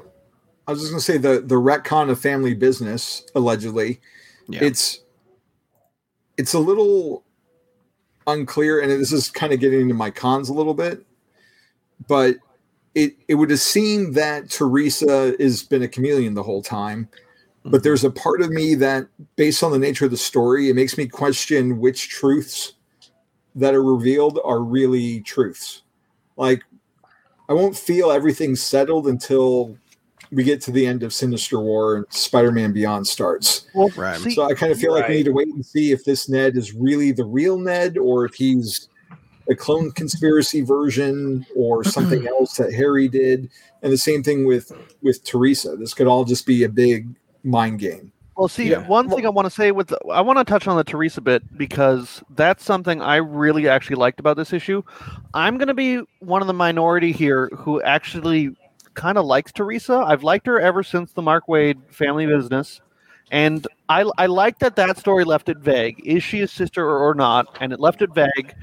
I was just gonna say the the retcon of family business allegedly. Yeah. It's it's a little unclear, and this is kind of getting into my cons a little bit. But it it would have seemed that Teresa has been a chameleon the whole time. But there's a part of me that, based on the nature of the story, it makes me question which truths that are revealed are really truths. Like, I won't feel everything settled until we get to the end of Sinister War and Spider-Man Beyond starts. Well, Right. So I kind of feel like we need to wait and see if this Ned is really the real Ned or if he's a clone conspiracy version or mm-hmm. something else that Harry did. And the same thing with with Teresa. This could all just be a big mind game. Well, see, Yeah. one thing I want to say with the, I want to touch on the Teresa bit because that's something I really actually liked about this issue. I'm going to be one of the minority here who actually kind of likes Teresa. I've liked her ever since the Mark Waid family business, and I I like that that story left it vague. Is she a sister or, or not? And it left it vague.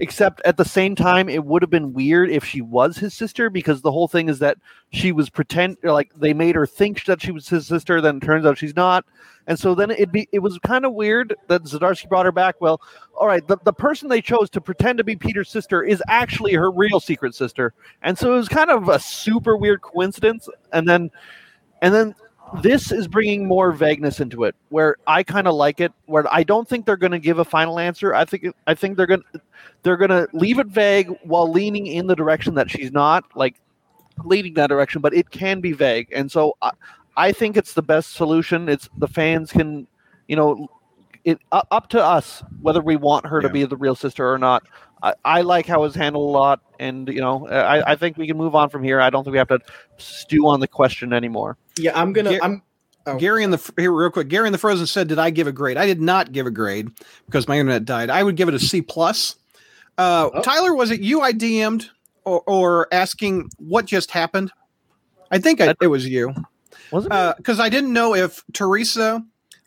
Except at the same time, it would have been weird if she was his sister because the whole thing is that she was pretend like they made her think that she was his sister. Then it turns out she's not. And so then it'd be it was kind of weird that Zdarsky brought her back. Well, all right, the, the person they chose to pretend to be Peter's sister is actually her real secret sister. And so it was kind of a super weird coincidence. And then and then this is bringing more vagueness into it where I kind of like it where I don't think they're going to give a final answer. I think I think they're going to they're going to leave it vague while leaning in the direction that she's not like leading that direction, but it can be vague. And so I, I think it's the best solution. It's the fans can, you know, it up, up to us whether we want her to be the real sister or not. I, I like how it's handled a lot, and you know, I, I think we can move on from here. I don't think we have to stew on the question anymore. Yeah, I'm gonna. Gar- I'm. Oh. Gary in the here real quick. Gary in the Frozen said, "Did I give a grade? I did not give a grade because my internet died. I would give it a C plus." Uh, Oh. Tyler, was it you I DM'd or, or asking what just happened? I think I, it was you Was it? because I didn't know if Teresa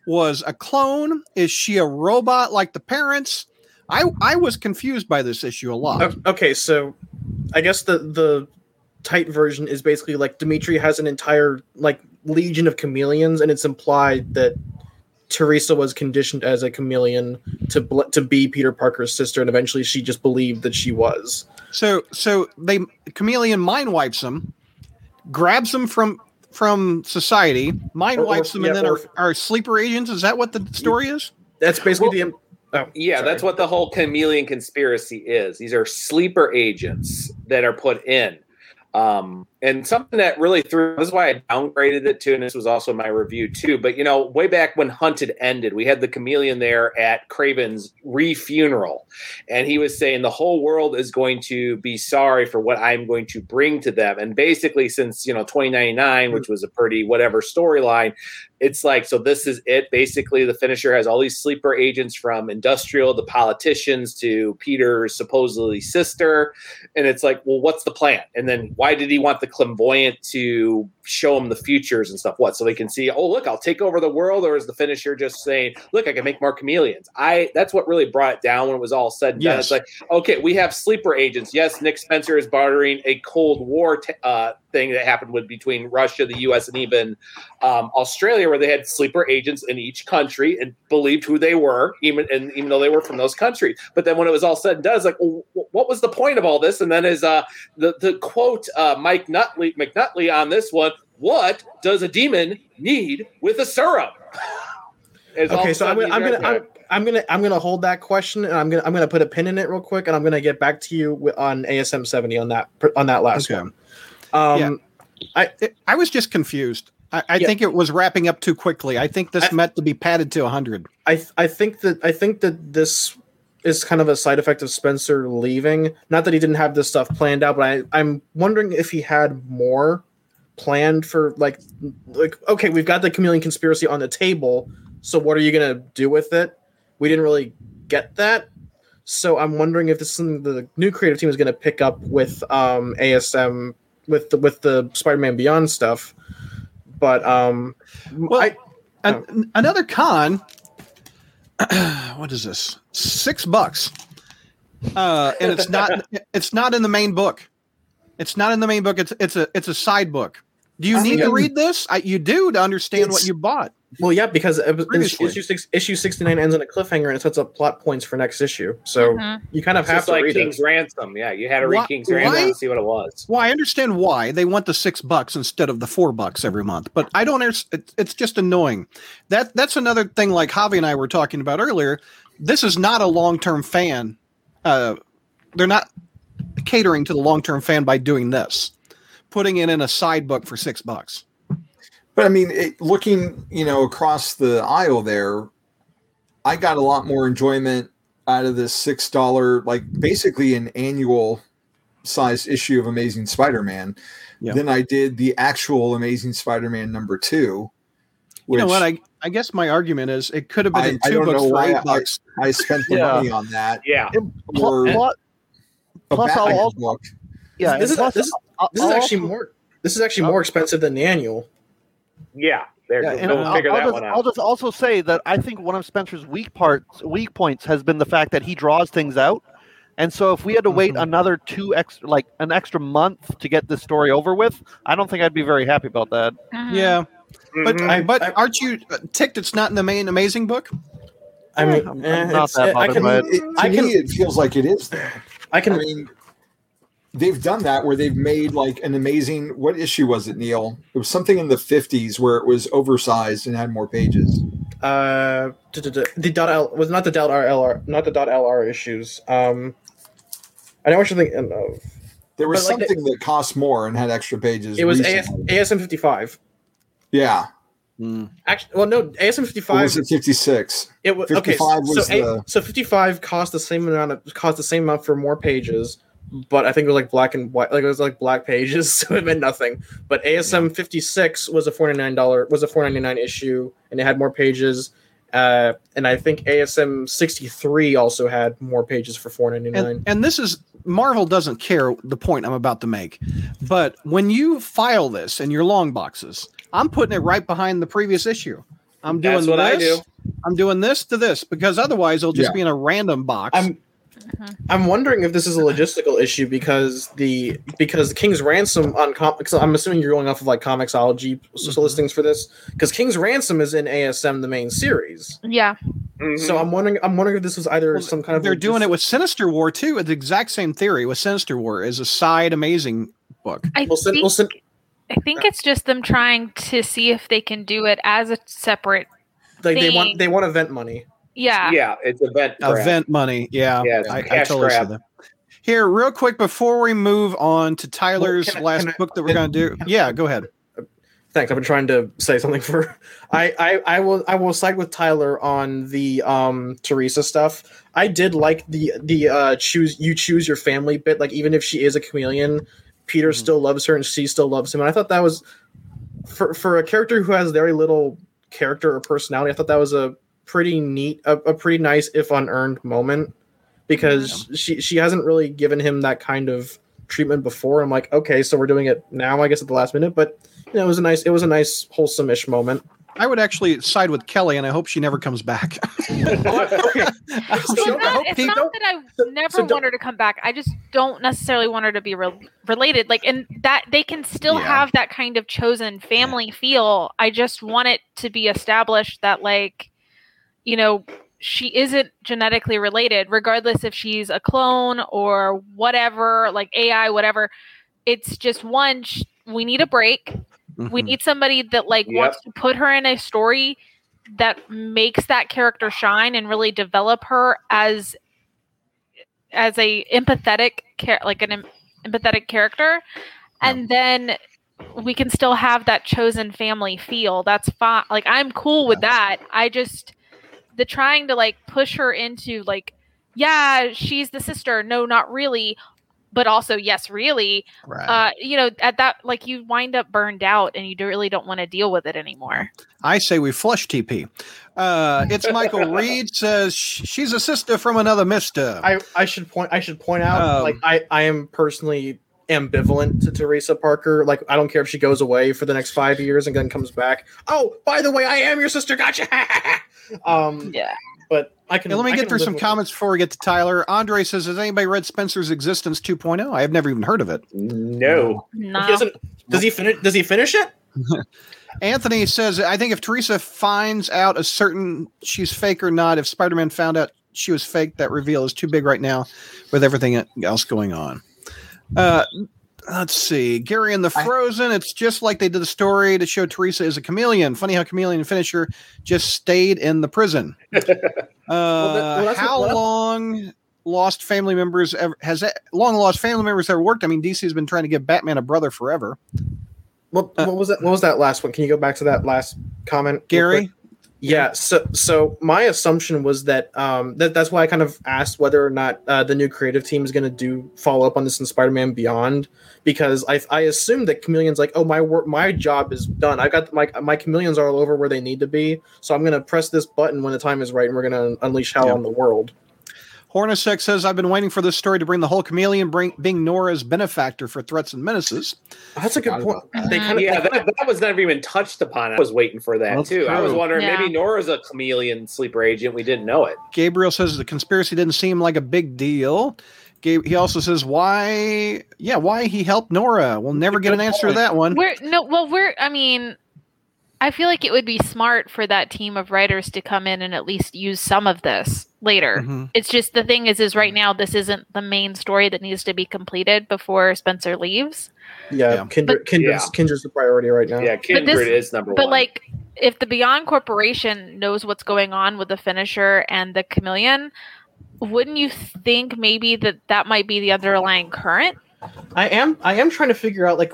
was a clone. Is she a robot like the parents? I I was confused by this issue a lot. Okay, so I guess the the tight version is basically like Dimitri has an entire like legion of chameleons, and it's implied that Teresa was conditioned as a chameleon to bl- to be Peter Parker's sister, and eventually she just believed that she was. So so they chameleon mind wipes them, grabs them from from society, mind Or- or- wipes them, yeah, and then or- are, are sleeper agents. Is that what the story is? That's basically the. Oh, Yeah, sorry. that's what the whole chameleon conspiracy is. These are sleeper agents that are put in. Um, and something that really threw this is why I downgraded it too, and this was also my review too. But you know, way back when Hunted ended, we had the chameleon there at Kraven's re-funeral, and he was saying the whole world is going to be sorry for what I'm going to bring to them. And basically, since you know 2099, which was a pretty whatever storyline, it's like so this is it basically the finisher has all these sleeper agents from industrial to politicians to peter's supposedly sister and it's like well what's the plan and then why did he want the clairvoyant to show them the futures and stuff. What? So they can see oh look i'll take over the world or is the finisher just saying look i can make more chameleons? I that's what really brought it down when it was all said and done. It's like okay we have sleeper agents. Yes nick spencer is bartering a cold war t- uh, thing that happened with between russia the us and even um, Australia, where they had sleeper agents in each country and believed who they were, even and even though they were from those countries. But then when it was all said and done, it's like, well, what was the point of all this? And then is uh, the the quote uh, Mike Nutley McNutley on this one: "What does a demon need with a syrup?" It's Okay, so I'm gonna, I'm gonna, I'm, I'm gonna, I'm gonna hold that question, and I'm gonna, I'm gonna put a pin in it real quick, and I'm gonna get back to you on ASM 70 on that, on that last Okay. one. Um, Yeah. It, I was just confused. I, I Yeah. think it was wrapping up too quickly. I think this I- meant to be padded to 100. I, I think that, I think that this is kind of a side effect of Spencer leaving. Not that he didn't have this stuff planned out, but I, I'm wondering if he had more planned for like, like, okay, we've got the chameleon conspiracy on the table, so what are you gonna do with it? We didn't really get that. So I'm wondering if this is something the new creative team is going to pick up with um, ASM with the with the Spider-Man Beyond stuff. But um, Well, I, An- another con. what is this? Six bucks. uh, and it's not it's not in the main book. It's not in the main book. It's it's a it's a side book. Do you I need to read this? I, you do to understand what you bought. Well, yeah, because Previously. issue six, issue sixty nine ends on a cliffhanger and it sets up plot points for next issue. So Mhm. you kind of It's have just to like read King's it. Ransom. Yeah, you had to read Why- King's Ransom why? to see what it was. Well, I understand why they want the six bucks instead of the four bucks every month, but I don't. It's, it's just annoying. That that's another thing. Like Javi and I were talking about earlier. This is not a long term fan. Uh, they're not catering to the long term fan by doing this, putting it in a side book for six bucks. But I mean, it, looking you know across the aisle there, I got a lot more enjoyment out of this six dollar, like basically an annual size issue of Amazing Spider-Man, Yeah. than I did the actual Amazing Spider-Man number two. You know what? I I guess my argument is it could have been I- in I two don't books know for why eight I- bucks. I spent the Yeah. money on that. Yeah. Or Plus, a plus I'll also- book. yeah, This is, plus, this, is- this is actually more. This is actually more expensive than the annual. Yeah. There. Yeah, go. and Go I'll, figure I'll that just, one I'll just also say that I think one of Spencer's weak parts, weak points, has been the fact that he draws things out. And so, if we had to wait Mhm. another two extra, like an extra month to get this story over with, I don't think I'd be very happy about that. Mhm. Yeah, but Mhm. I- but I- aren't you uh, ticked? It's not in the main amazing book. I mean, I'm- eh, I'm not it's- that I can, by it. It, to I can- me, it feels like it is there. I can. I mean, they've done that where they've made like an amazing. What issue was it, Neil? It was something in the fifties where it was oversized and had more pages. uh, the dot L was not the dot RLR, not the dot LR issues. Um, I know what you're thinking of. There was like, something that cost more and had extra pages. It was AS. ASM fifty five. yeah. Actually, well, no, ASM fifty Or was it fifty six? It was okay. 55 So, was so, a- the- so fifty five cost the same amount of cost the same amount for more pages, but I think it was like black and white, like it was like black pages, so it meant nothing. But ASM fifty six was a forty nine dollar was a four ninety nine issue, and it had more pages. Uh, and I think ASM sixty three also had more pages for four ninety nine. And, and this is Marvel doesn't care the point I'm about to make, but when you file this in your long boxes, I'm putting it right behind the previous issue. I'm doing That's what I this. do. I'm doing this to this because otherwise it'll just Yeah. be in a random box. I'm I'm wondering if this is a logistical issue because the because King's Ransom on com because I'm assuming you're going off of like Comixology s- listings for this because King's Ransom is in ASM the main series. Yeah. Mhm. So I'm wondering I'm wondering if this was either Well, some kind of They're doing it with Sinister War too. It's the exact same theory with Sinister War is a side amazing book. I Well, sin- think well, sin- I think it's just them trying to see if they can do it as a separate. like they want they want event money. Yeah. yeah, it's event. grab. Event money. Yeah. Yeah, I, I cash totally see that. Here, real quick before we move on to Tyler's can I- last I- book that we're going to do. Yeah, go ahead. Thanks. I've been trying to say something for. I, I I will I will side with Tyler on the um Teresa stuff. I did like the the uh choose you choose your family bit. Like even if she is a chameleon, Peter still loves her and she still loves him. And I thought that was for for a character who has very little character or personality. I thought that was a pretty neat, a, a pretty nice if unearned moment because she she hasn't really given him that kind of treatment before. I'm like, okay, so we're doing it now. I guess at the last minute, but you know, it was a nice, it was a nice wholesome-ish moment. I would actually side with Kelly, and I hope she never comes back. okay, I Well, it's not, hope it's he- not that I never so don't- want her to come back. I just don't necessarily want her to be re- related. Like, and that they can still Yeah. have that kind of chosen family feel. I just want it to be established that, like, you know, she isn't genetically related, regardless if she's a clone or whatever, like AI, whatever. It's just one. sh- We need a break. We Mhm. need somebody that like Yep. wants to put her in a story that makes that character shine and really develop her as as a empathetic char- like an em- empathetic character and then we can still have that chosen family feel that's fine like i'm cool with that i just the trying to like push her into like yeah she's the sister no not really but also yes really Right. uh you know at that like you wind up burned out and you do- really don't want to deal with it anymore I say we flush TP. Uh, it's Michael Reed says she's a sister from another mister. I, I should point, I should point out, Um, like I, I am personally ambivalent to Teresa Parker. Like I don't care if she goes away for the next five years and then comes back. Oh, by the way, I am your sister. Gotcha. um, yeah but I can. Hey, let me I get through some with comments before we get to Tyler. Andre says, "Has anybody read Spencer's Existence 2.0? I have never even heard of it." No. No. He doesn't. Does he finish? Does he finish it? Anthony says, "I think if Teresa finds out a certain she's fake or not, if Spider-Man found out she was fake, that reveal is too big right now, with everything else going on." Uh, let's see, Gary and the I- Frozen. it's just like they did the story to show Teresa is a chameleon. Funny how Chameleon Finisher just stayed in the prison. Uh, well, that's how what- long lost family members ever has that, long lost family members ever worked? I mean, DC has been trying to give Batman a brother forever. What, Uh, what was that? What was that last one? Can you go back to that last comment, Gary? Yeah. So, so my assumption was that um that that's why I kind of asked whether or not uh, the new creative team is going to do follow up on this in Spider-Man Beyond because I I assumed that Chameleon's like, oh my work, my job is done. I got my my chameleons are all over where they need to be, so I'm going to press this button when the time is right, and we're going to unleash hell Yeah. on the world. Hornacek says, I've been waiting for this story to bring the whole chameleon, bring, being Nora's benefactor for threats and menaces. That's a good point. about They kind of Yeah, that, that was never even touched upon. I was waiting for that That's too. I was wondering Yeah. maybe Nora's a chameleon sleeper agent. We didn't know it. Gabriel says the conspiracy didn't seem like a big deal. Gabe, he also says, why, yeah, why he helped Nora. We'll never get an answer to that one. We're no, well, we're. I mean, I feel like it would be smart for that team of writers to come in and at least use some of this later. Mhm. It's just the thing is, is right now this isn't the main story that needs to be completed before Spencer leaves. yeah, Yeah. Kindred, Kindred's, Yeah. Kindred's the priority right now. Yeah, Kindred this- is number But one. But like, if the Beyond Corporation knows what's going on with the Finisher and the Chameleon, wouldn't you think maybe that that might be the underlying current? I am I am trying to figure out like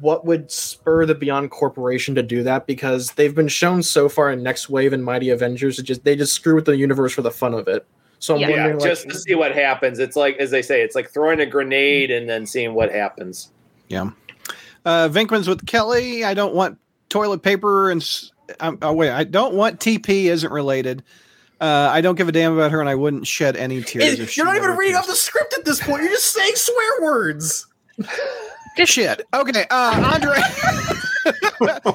what would spur the Beyond Corporation to do that because they've been shown so far in Nextwave and Mighty Avengers. It just they just screw with the universe for the fun of it. So I'm Yeah. yeah, wondering, like, just to see what happens. It's like as they say, it's like throwing a grenade and then seeing what happens. Yeah. Uh, Vinkman's with Kelly. I don't want toilet paper and. s- Um, oh, wait, I don't want TP isn't related. Uh, I don't give a damn about her, and I wouldn't shed any tears. It- if you're not even never reading off the script at this point. You're just saying swear words. Shit. Okay, uh, Andre.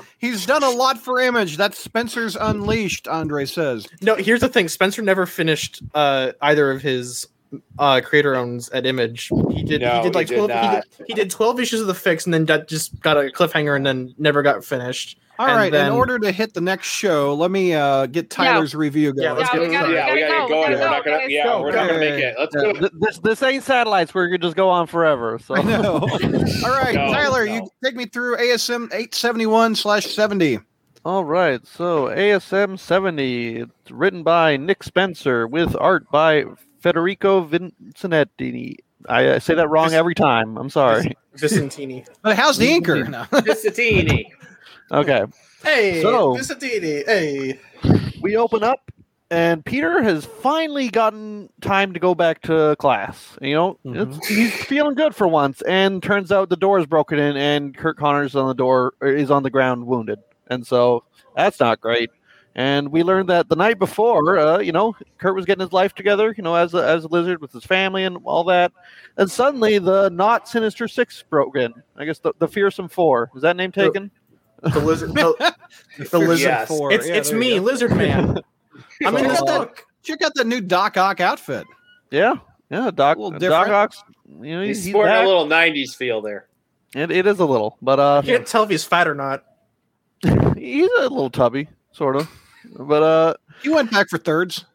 He's done a lot for Image. That's Spencer's Unleashed. Andre says. No, here's the thing. Spencer never finished uh, either of his uh, creator owns at Image. He did. No, he did like he did twelve. He did, he did twelve issues of the fix, and then that just got a cliffhanger, and then never got finished. All And right. then- in order to hit the next show, let me uh, get Tyler's review going. Yeah, let's Yeah, get we to gotta- that. yeah, we gotta go, get going. we We're gotta not go, gonna. Yeah, Go. we're not gonna make it. Let's Yeah, do it. this this ain't satellites where you could just go on forever. So I know. All right, No, Tyler, no. you take me through ASM 871 slash 70. All right, so ASM 70, it's written by Nick Spencer with art by Federico Vincinetti. I, I say that wrong every time. I'm sorry. Vicentini. But how's the inker? No. Vicentini. Okay, Hey, So- Vicentini. Hey. we open up, and Peter has finally gotten time to go back to class. You know, it's, he's feeling good for once, and turns out the door is broken in, and Kurt Connors on the door is on the ground wounded, and so that's not great. And we learned that the night before, uh, you know, Kurt was getting his life together, you know, as a, as a lizard with his family and all that. And suddenly, the not Sinister Six broke in. I guess the, the Fearsome Four is that name taken? The lizard. The, the lizard. Yes. Four. It's Yeah, it's me. Lizard Man. I'm in Check this out that- Check out the new Doc Ock outfit. Yeah, yeah. Doc A little Doc. Ock's, you know, He's he's, he's sporting back. a little '90s feel there. It, it is a little, but uh, I can't tell if he's fat or not. he's a little tubby, sort of. But uh, You went back for thirds.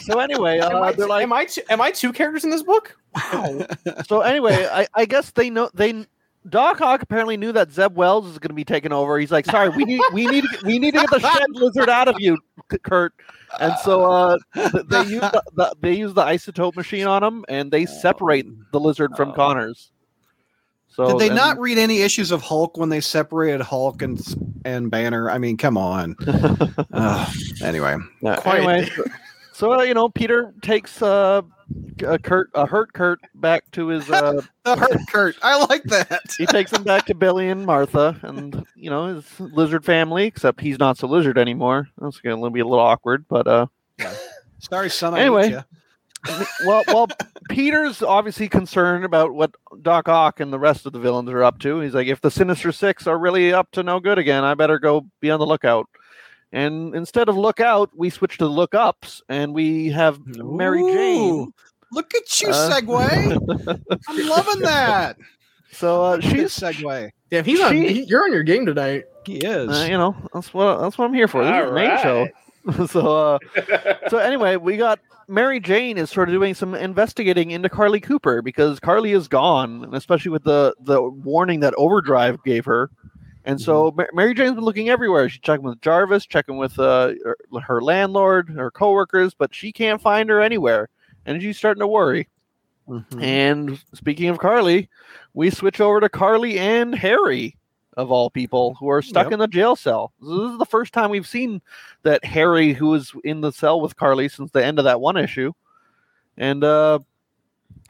so anyway, Am uh, I, they're like, am I two, am I two characters in this book? Wow. so anyway, I, I guess they know they. Doc Ock apparently knew that Zeb Wells is going to be taken over. He's like, "Sorry, we need we need to get- we need to get the shed lizard out of you, Kurt." And so uh, they use the, the, they use the isotope machine on him, and they separate the lizard from Oh. Connors. So Did they and- not read any issues of Hulk when they separated Hulk and and Banner? I mean, come on. Ugh. anyway, Yeah, Quiet. anyway, so, so, uh, you know, Peter takes uh, a Kurt, a hurt Kurt, back to his. Uh, the hurt Kurt. I like that. he takes him back to Billy and Martha, and you know his lizard family. Except he's not so lizard anymore. That's going to be a little awkward, but uh, Sorry, son. I Anyway. well, well, Peter's obviously concerned about what Doc Ock and the rest of the villains are up to. He's like, if the Sinister Six are really up to no good again, I better go be on the lookout. And instead of look out, we switch to look ups, and we have Mary Jane. Look at you, Uh, segue. I'm loving that. So uh, She's she's, segue. Damn, he's on. He- you're on your game tonight. He is. uh, you know, that's what that's what I'm here for. This is the main show. so uh, so anyway, we got Mary Jane is sort of doing some investigating into Carlie Cooper because Carlie is gone, and especially with the the warning that Overdrive gave her. And so Ma- Mary Jane's been looking everywhere. She's checking with Jarvis, checking with uh, her, her landlord, her coworkers, but she can't find her anywhere, and she's starting to worry. Mhm. And speaking of Carlie, we switch over to Carlie and Harry, of all people, who are stuck Yep. in the jail cell. This is the first time we've seen that Harry, who was in the cell with Carlie since the end of that one issue, and uh,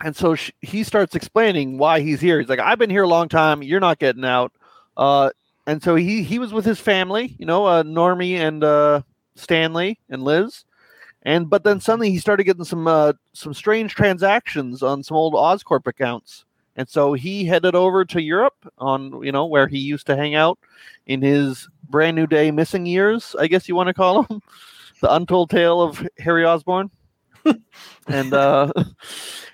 and so sh he starts explaining why he's here. He's like, "I've been here a long time. You're not getting out." Uh, and so he he was with his family, you know, uh, Normie and uh, Stanley and Liz. And but then suddenly he started getting some uh, some strange transactions on some old Oscorp accounts, and so he headed over to Europe on you know where he used to hang out in his brand new day missing years, I guess you want to call them, the untold tale of Harry Osborn, and uh,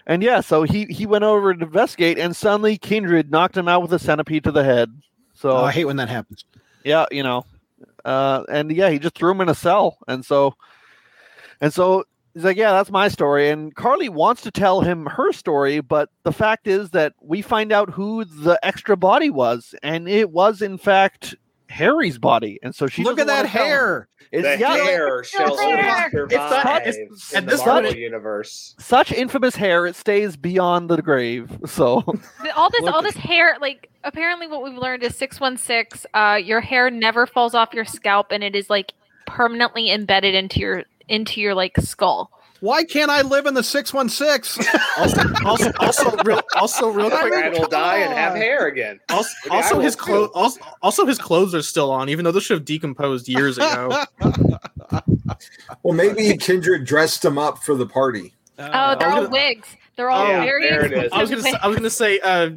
and yeah, so he he went over to investigate, and suddenly Kindred knocked him out with a centipede to the head. So Oh, I hate when that happens. yeah, you know, uh, and yeah, he just threw him in a cell, and so, and so he's like, yeah, that's my story. And Carlie wants to tell him her story, but the fact is that we find out who the extra body was, and it was in fact Harry's body, and so she Look at that wanna tell him. hair. It's the yeah, hair shall hair. survive It's not- it's- in at the this Marvel point- universe. such infamous hair; it stays beyond the grave. So all this all this hair like apparently what we've learned is 616 uh your hair never falls off your scalp and it is like permanently embedded into your into your like skull Why can't I live in the 616? Also, also, also, real, also, real quick. Brad will die and have hair again. Also, Maybe also his clothes. Also, also, his clothes are still on, even though those should have decomposed years ago. Well, maybe Kindred dressed him up for the party. oh they're all wigs they're all Yeah, very there it is. I was gonna, say, I was gonna say, uh,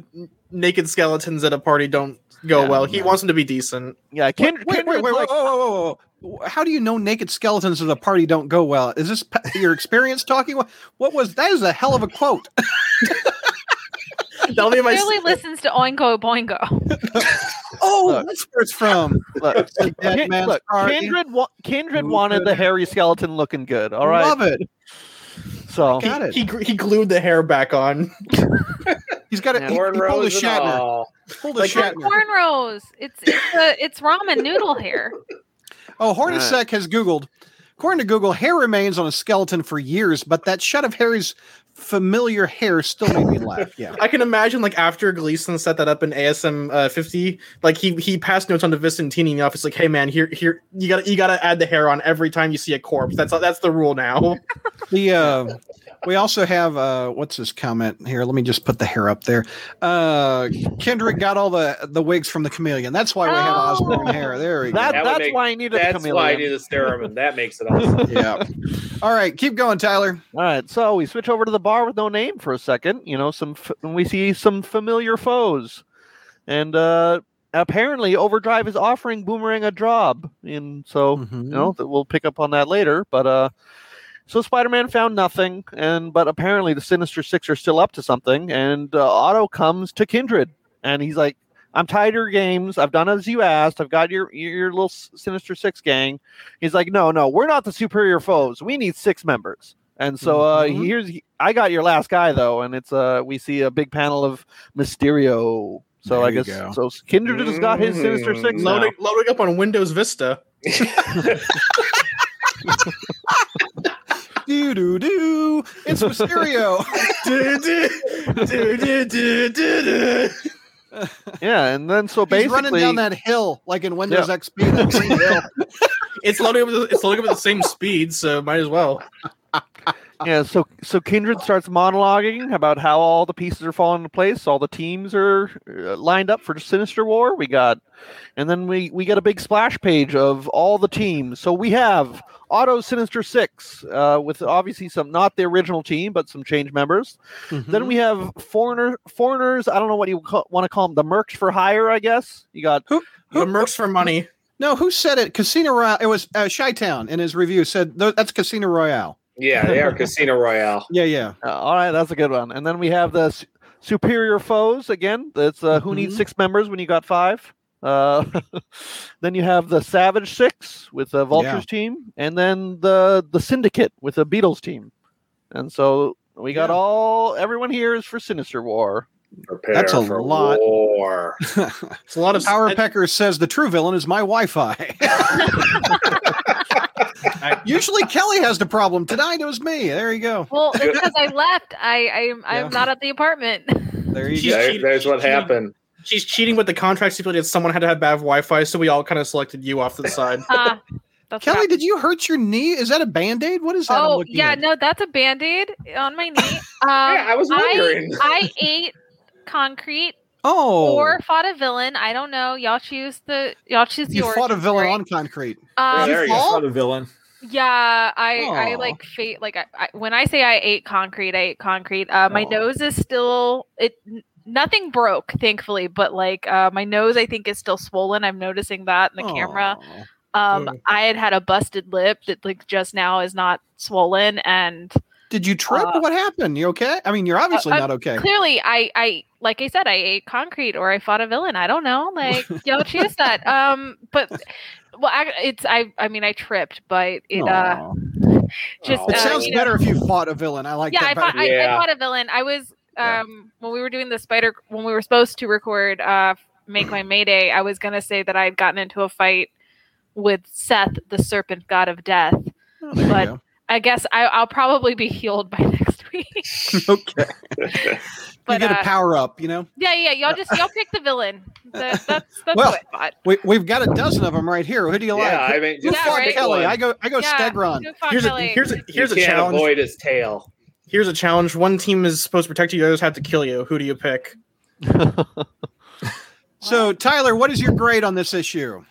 naked skeletons at a party don't go Yeah, well. He no. wants them to be decent. yeah, Kindred, Wait, wait, wait, wait, like, whoa, whoa, whoa, whoa. How do you know naked skeletons at a party don't go well? Is this your experience talking? What, what was that? Is a hell of a quote. That'll be my. really listens to Oingo Boingo. Oh, Look. that's where it's from. look, Dead look. Kindred, wa- Kindred wanted could- the hairy skeleton looking good. All right, Love it. So Got it. He, he glued the hair back on. He's got it. Yeah. He, he pulled a Cornrows and Shatner. all. Pulled a Like It's not Shatner. cornrows. It's it's a, it's ramen noodle hair. Oh, Hornacek has Googled. According to Google, hair remains on a skeleton for years, but that shot of Harry's familiar hair still made me laugh. Yeah. I can imagine like after Gleason set that up in ASM uh, 50, like he he passed notes on to Vicentini in the office, like, hey man, here here you gotta you gotta add the hair on every time you see a corpse. That's that's the rule now. The uh, we also have uh, what's this comment here? Let me just put the hair up there. Uh, Kendrick got all the the wigs from the chameleon. That's why we have Oh. Osborn hair. There we that, That that's make- why I needed the chameleon. That's why I chameleon. do the serum, and that makes it awesome. go. Yeah. All right, keep going, Tyler. All right, so we switch over to the bar with no name for a second. You know, some f- we see some familiar foes, and uh, apparently Overdrive is offering Boomerang a job, and so Mhm. you know that we'll pick up on that later. But uh, so Spider-Man found nothing, and but apparently the Sinister Six are still up to something, and uh, Otto comes to Kindred, and he's like. I'm tired of your games. I've done as you asked. I've got your your little Sinister Six gang. He's like, no, no, we're not the superior foes. We need six members. And so uh, Mhm. here's I got your last guy though, and it's uh we see a big panel of Mysterio. So There I guess go. so. Kindred has got his Sinister. Six now. loading loading up on Windows Vista. Do do do. It's Mysterio. Yeah, and then so He's basically, running down that hill like in Windows XP. That green hill. it's loading up. with- It's loading up at the same speed, so might as well. Yeah, so so Kindred starts monologuing about how all the pieces are falling into place, all the teams are uh, lined up for Sinister War. We got, and then we we get a big splash page of all the teams. So we have Otto Sinister Six, uh, with obviously some not the original team, but some change members. Then we have foreigner foreigners. I don't know what you want to call them. The mercs for hire, I guess. You got The mercs for money. No, who said it? Casino Royale. It was uh, Chi Town in his review said that's Casino Royale. Yeah, they are Casino Royale. Yeah, yeah. Uh, all right, that's a good one. And then we have the su- superior foes again. That's uh, who needs Mhm. six members when you got five. Uh, then you have the Savage Six with the Vultures team, and then the the Syndicate with the Beetle's team. And so we got Yeah. all everyone here is for Sinister War. Prepare That's a for lot. War. It's a lot of Power I- Pecker says the true villain is my Wi-Fi. Usually Kelly has the problem. Tonight it was me. There you go. Well, because I left. I I'm I'm Yeah. not at the apartment. There you She's go. There- cheating- there's what cheating. happened. She's cheating with the contract stipulated someone had to have bad Wi-Fi, so we all kind of selected you off to the side. Uh, Kelly, what did you hurt your knee? Is that a band-aid? What is that? I'm Oh yeah, at? no, that's a band-aid on my knee. Um, Yeah, I was wondering. I, I ate concrete Oh, or fought a villain. I don't know. Y'all choose the y'all choose you yours. fought a villain Right? on concrete. Um, there you That's go. a villain. Yeah, I I like fate like I, I, when I say I ate concrete, I ate concrete. Uh, my nose is still it. Nothing broke, thankfully, but like uh, my nose, I think is still swollen. I'm noticing that in the camera. Um, Mm. I had had a busted lip that like just now is not swollen, and Did you trip? Uh, what happened? You okay? I mean, you're obviously uh, not okay. clearly I I like I said I ate concrete or I fought a villain. I don't know. Like y'all choose that. Um, but well, I, it's I I mean I tripped, but it uh just it uh, sounds you know- better if you fought a villain. I like yeah, that I better. fought, I, I fought a villain. I was Yeah. um when we were doing the spider when we were supposed to record uh make my mayday. I was gonna say that I had gotten into a fight with Seth, the serpent god of death. Oh, but- I guess I, I'll probably be healed by next week. okay. but you get uh, a power up, you know? yeah, yeah, y'all just y'all pick the villain. That, that's that's Well, what I thought. We, we've got a dozen of them right here. Who do you Yeah, like? I mean, you just Yeah, fought right. Kelly. I go I go Yeah, Stegron. who fought Here's a here's a You here's a challenge. avoid his tail. Here's a challenge. One team is supposed to protect you. The others have to kill you. Who do you pick? So Tyler, what is your grade on this issue?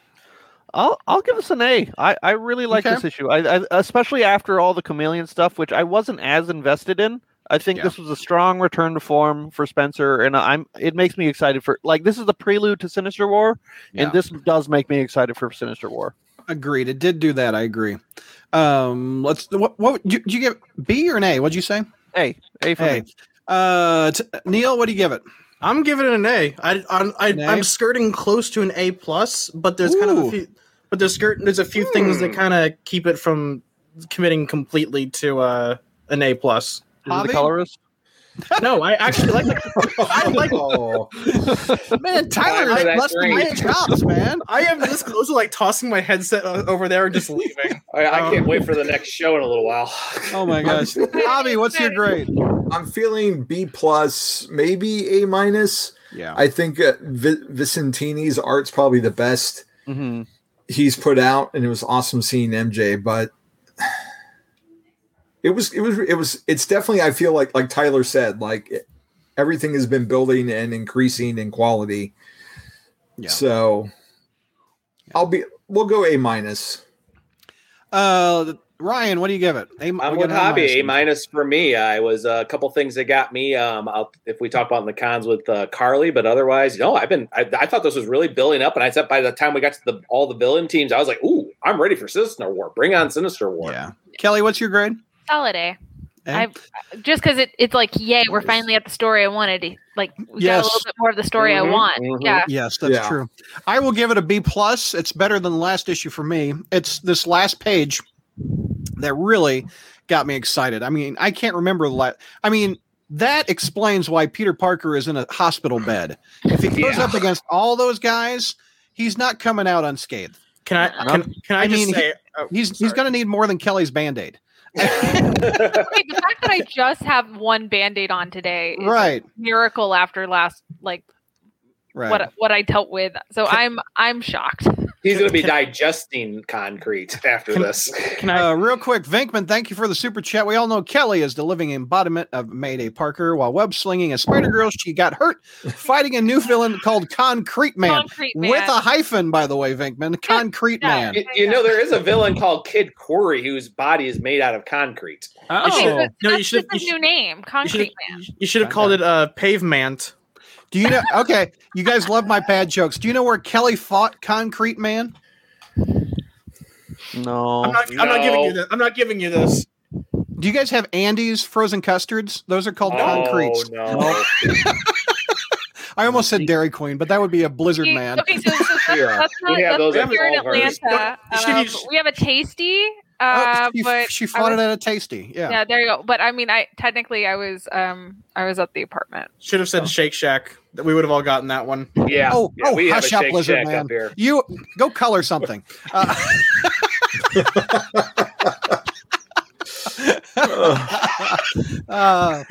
I'll I'll give us an A. I, I really like Okay. this issue. I, I especially after all the chameleon stuff, which I wasn't as invested in. I think Yeah. this was a strong return to form for Spencer, and I'm it makes me excited for like this is the prelude to Sinister War, Yeah. and this does make me excited for Sinister War. Agreed. It did do that. I agree. Um, let's. What? What? Did you, did you get B or an A? What'd you say? A A for A. me. Uh, t- Neil, what do you give it? I'm giving it an A. I, I'm I, An A? I'm skirting close to an A plus, but there's kind of a few. But there's skirt. There's a few things that Hmm. kind of keep it from committing completely to uh, an A plus. Is it the colorist? No, I actually like. The, I like. Oh, Man, Tyler Why is that busting my grade? chops, man. I am this close to like tossing my headset over there and just leaving. I, I Um, can't wait for the next show in a little while. Oh my gosh, Javi, what's your grade? I'm feeling B plus, maybe A minus. Yeah, I think uh, Vi- Vicentini's art's probably the best hmm he's put out, and it was awesome seeing MJ. But it was, it was, it was, it's definitely. I feel like, like Tyler said, like it, everything has been building and increasing in quality. Yeah. So I'll be. We'll go A minus. Uh, Ryan, what do you give it? A, I'm we with got Hobby. A minus for me. I was uh, a couple things that got me. Um, I'll, if we talk about in the cons with uh, Carlie, but otherwise, no. I've been. I, I thought this was really building up, and I said by the time we got to the all the villain teams, I was like, "Ooh, I'm ready for Sinister War. Bring on Sinister War." Yeah, Kelly, what's your grade? Solid A. A? I just because it, it's like, yay, we're finally at the story I wanted. Like, we got a little bit more of the story Mhm, I want. mhm. Yeah. Yes, that's Yeah. true. I will give it a B plus. It's better than the last issue for me. It's this last page that really got me excited. I mean, I can't remember the last. I mean, that explains why Peter Parker is in a hospital bed. If he goes Yeah. up against all those guys, he's not coming out unscathed. Can I? Can, can I, I just mean, say? oh, He's he's going to need more than Kelly's band aid. The fact that I just have one band aid on today is Right, a miracle after last, like, right. what what I dealt with. So I'm I'm shocked. He's going to be digesting concrete after Can- this. Can I? Uh, real quick, Vinkman, thank you for the super chat. We all know Kelly is the living embodiment of Mayday Parker. While web slinging a Spider Girl, she got hurt fighting a new villain called Concrete Man. Concrete man. With a hyphen, by the way, Vinkman. Concrete Yeah. Man. You, you know, there is a villain called Kid Corey whose body is made out of concrete. Oh, Okay, so no, you that's should. just his new name, You should. Concrete Man. You should have called it uh, pavement. Do you know? Okay, you guys love my bad jokes. Do you know where Kelly fought Concrete Man? No. I'm not. I'm not giving you No. this. I'm not giving you this. Do you guys have Andy's frozen custards? Those are called concretes. Oh no! I almost said Dairy Queen, but that would be a Blizzard man. Okay, so, so that's, that's not, We have that's those not here in Atlanta. Um, we have a tasty, Oh, uh, she, but she fought was- it at a tasty. Yeah. yeah, there you go. But I mean, I technically I was um I was at the apartment. Should have said Shake Shack. That we would have all gotten that one. Yeah. Oh, yeah, oh, we have hush up, Shake Blizzard Shack man. up here. You go color something. Uh, uh,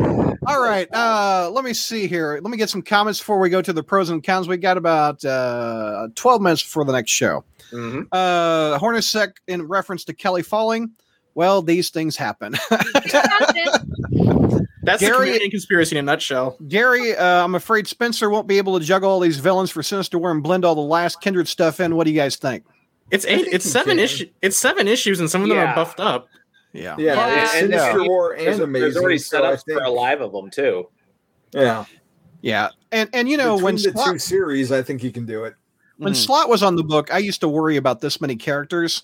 all right. Uh, let me see here. Let me get some comments before we go to the pros and cons. We got about uh, 12 minutes before the next show. Mhm. Uh, Hornacek in reference to Kelly falling. Well, these things happen. That's Gary- the conspiracy in a nutshell. Gary, uh, I'm afraid Spencer won't be able to juggle all these villains for Sinister War and blend all the last kindred stuff in. What do you guys think? It's eight. think It's seven can. issues. It's seven issues, and some of them Yeah. are buffed up. Yeah. Yeah, Yeah. it's And- Sinister and- War There's, and amazing. there's already so I setups for a live of them too. yeah. Yeah. And and you know Between when the Slot, two series, I think you can do it. When Mhm. Slot was on the book, I used to worry about this many characters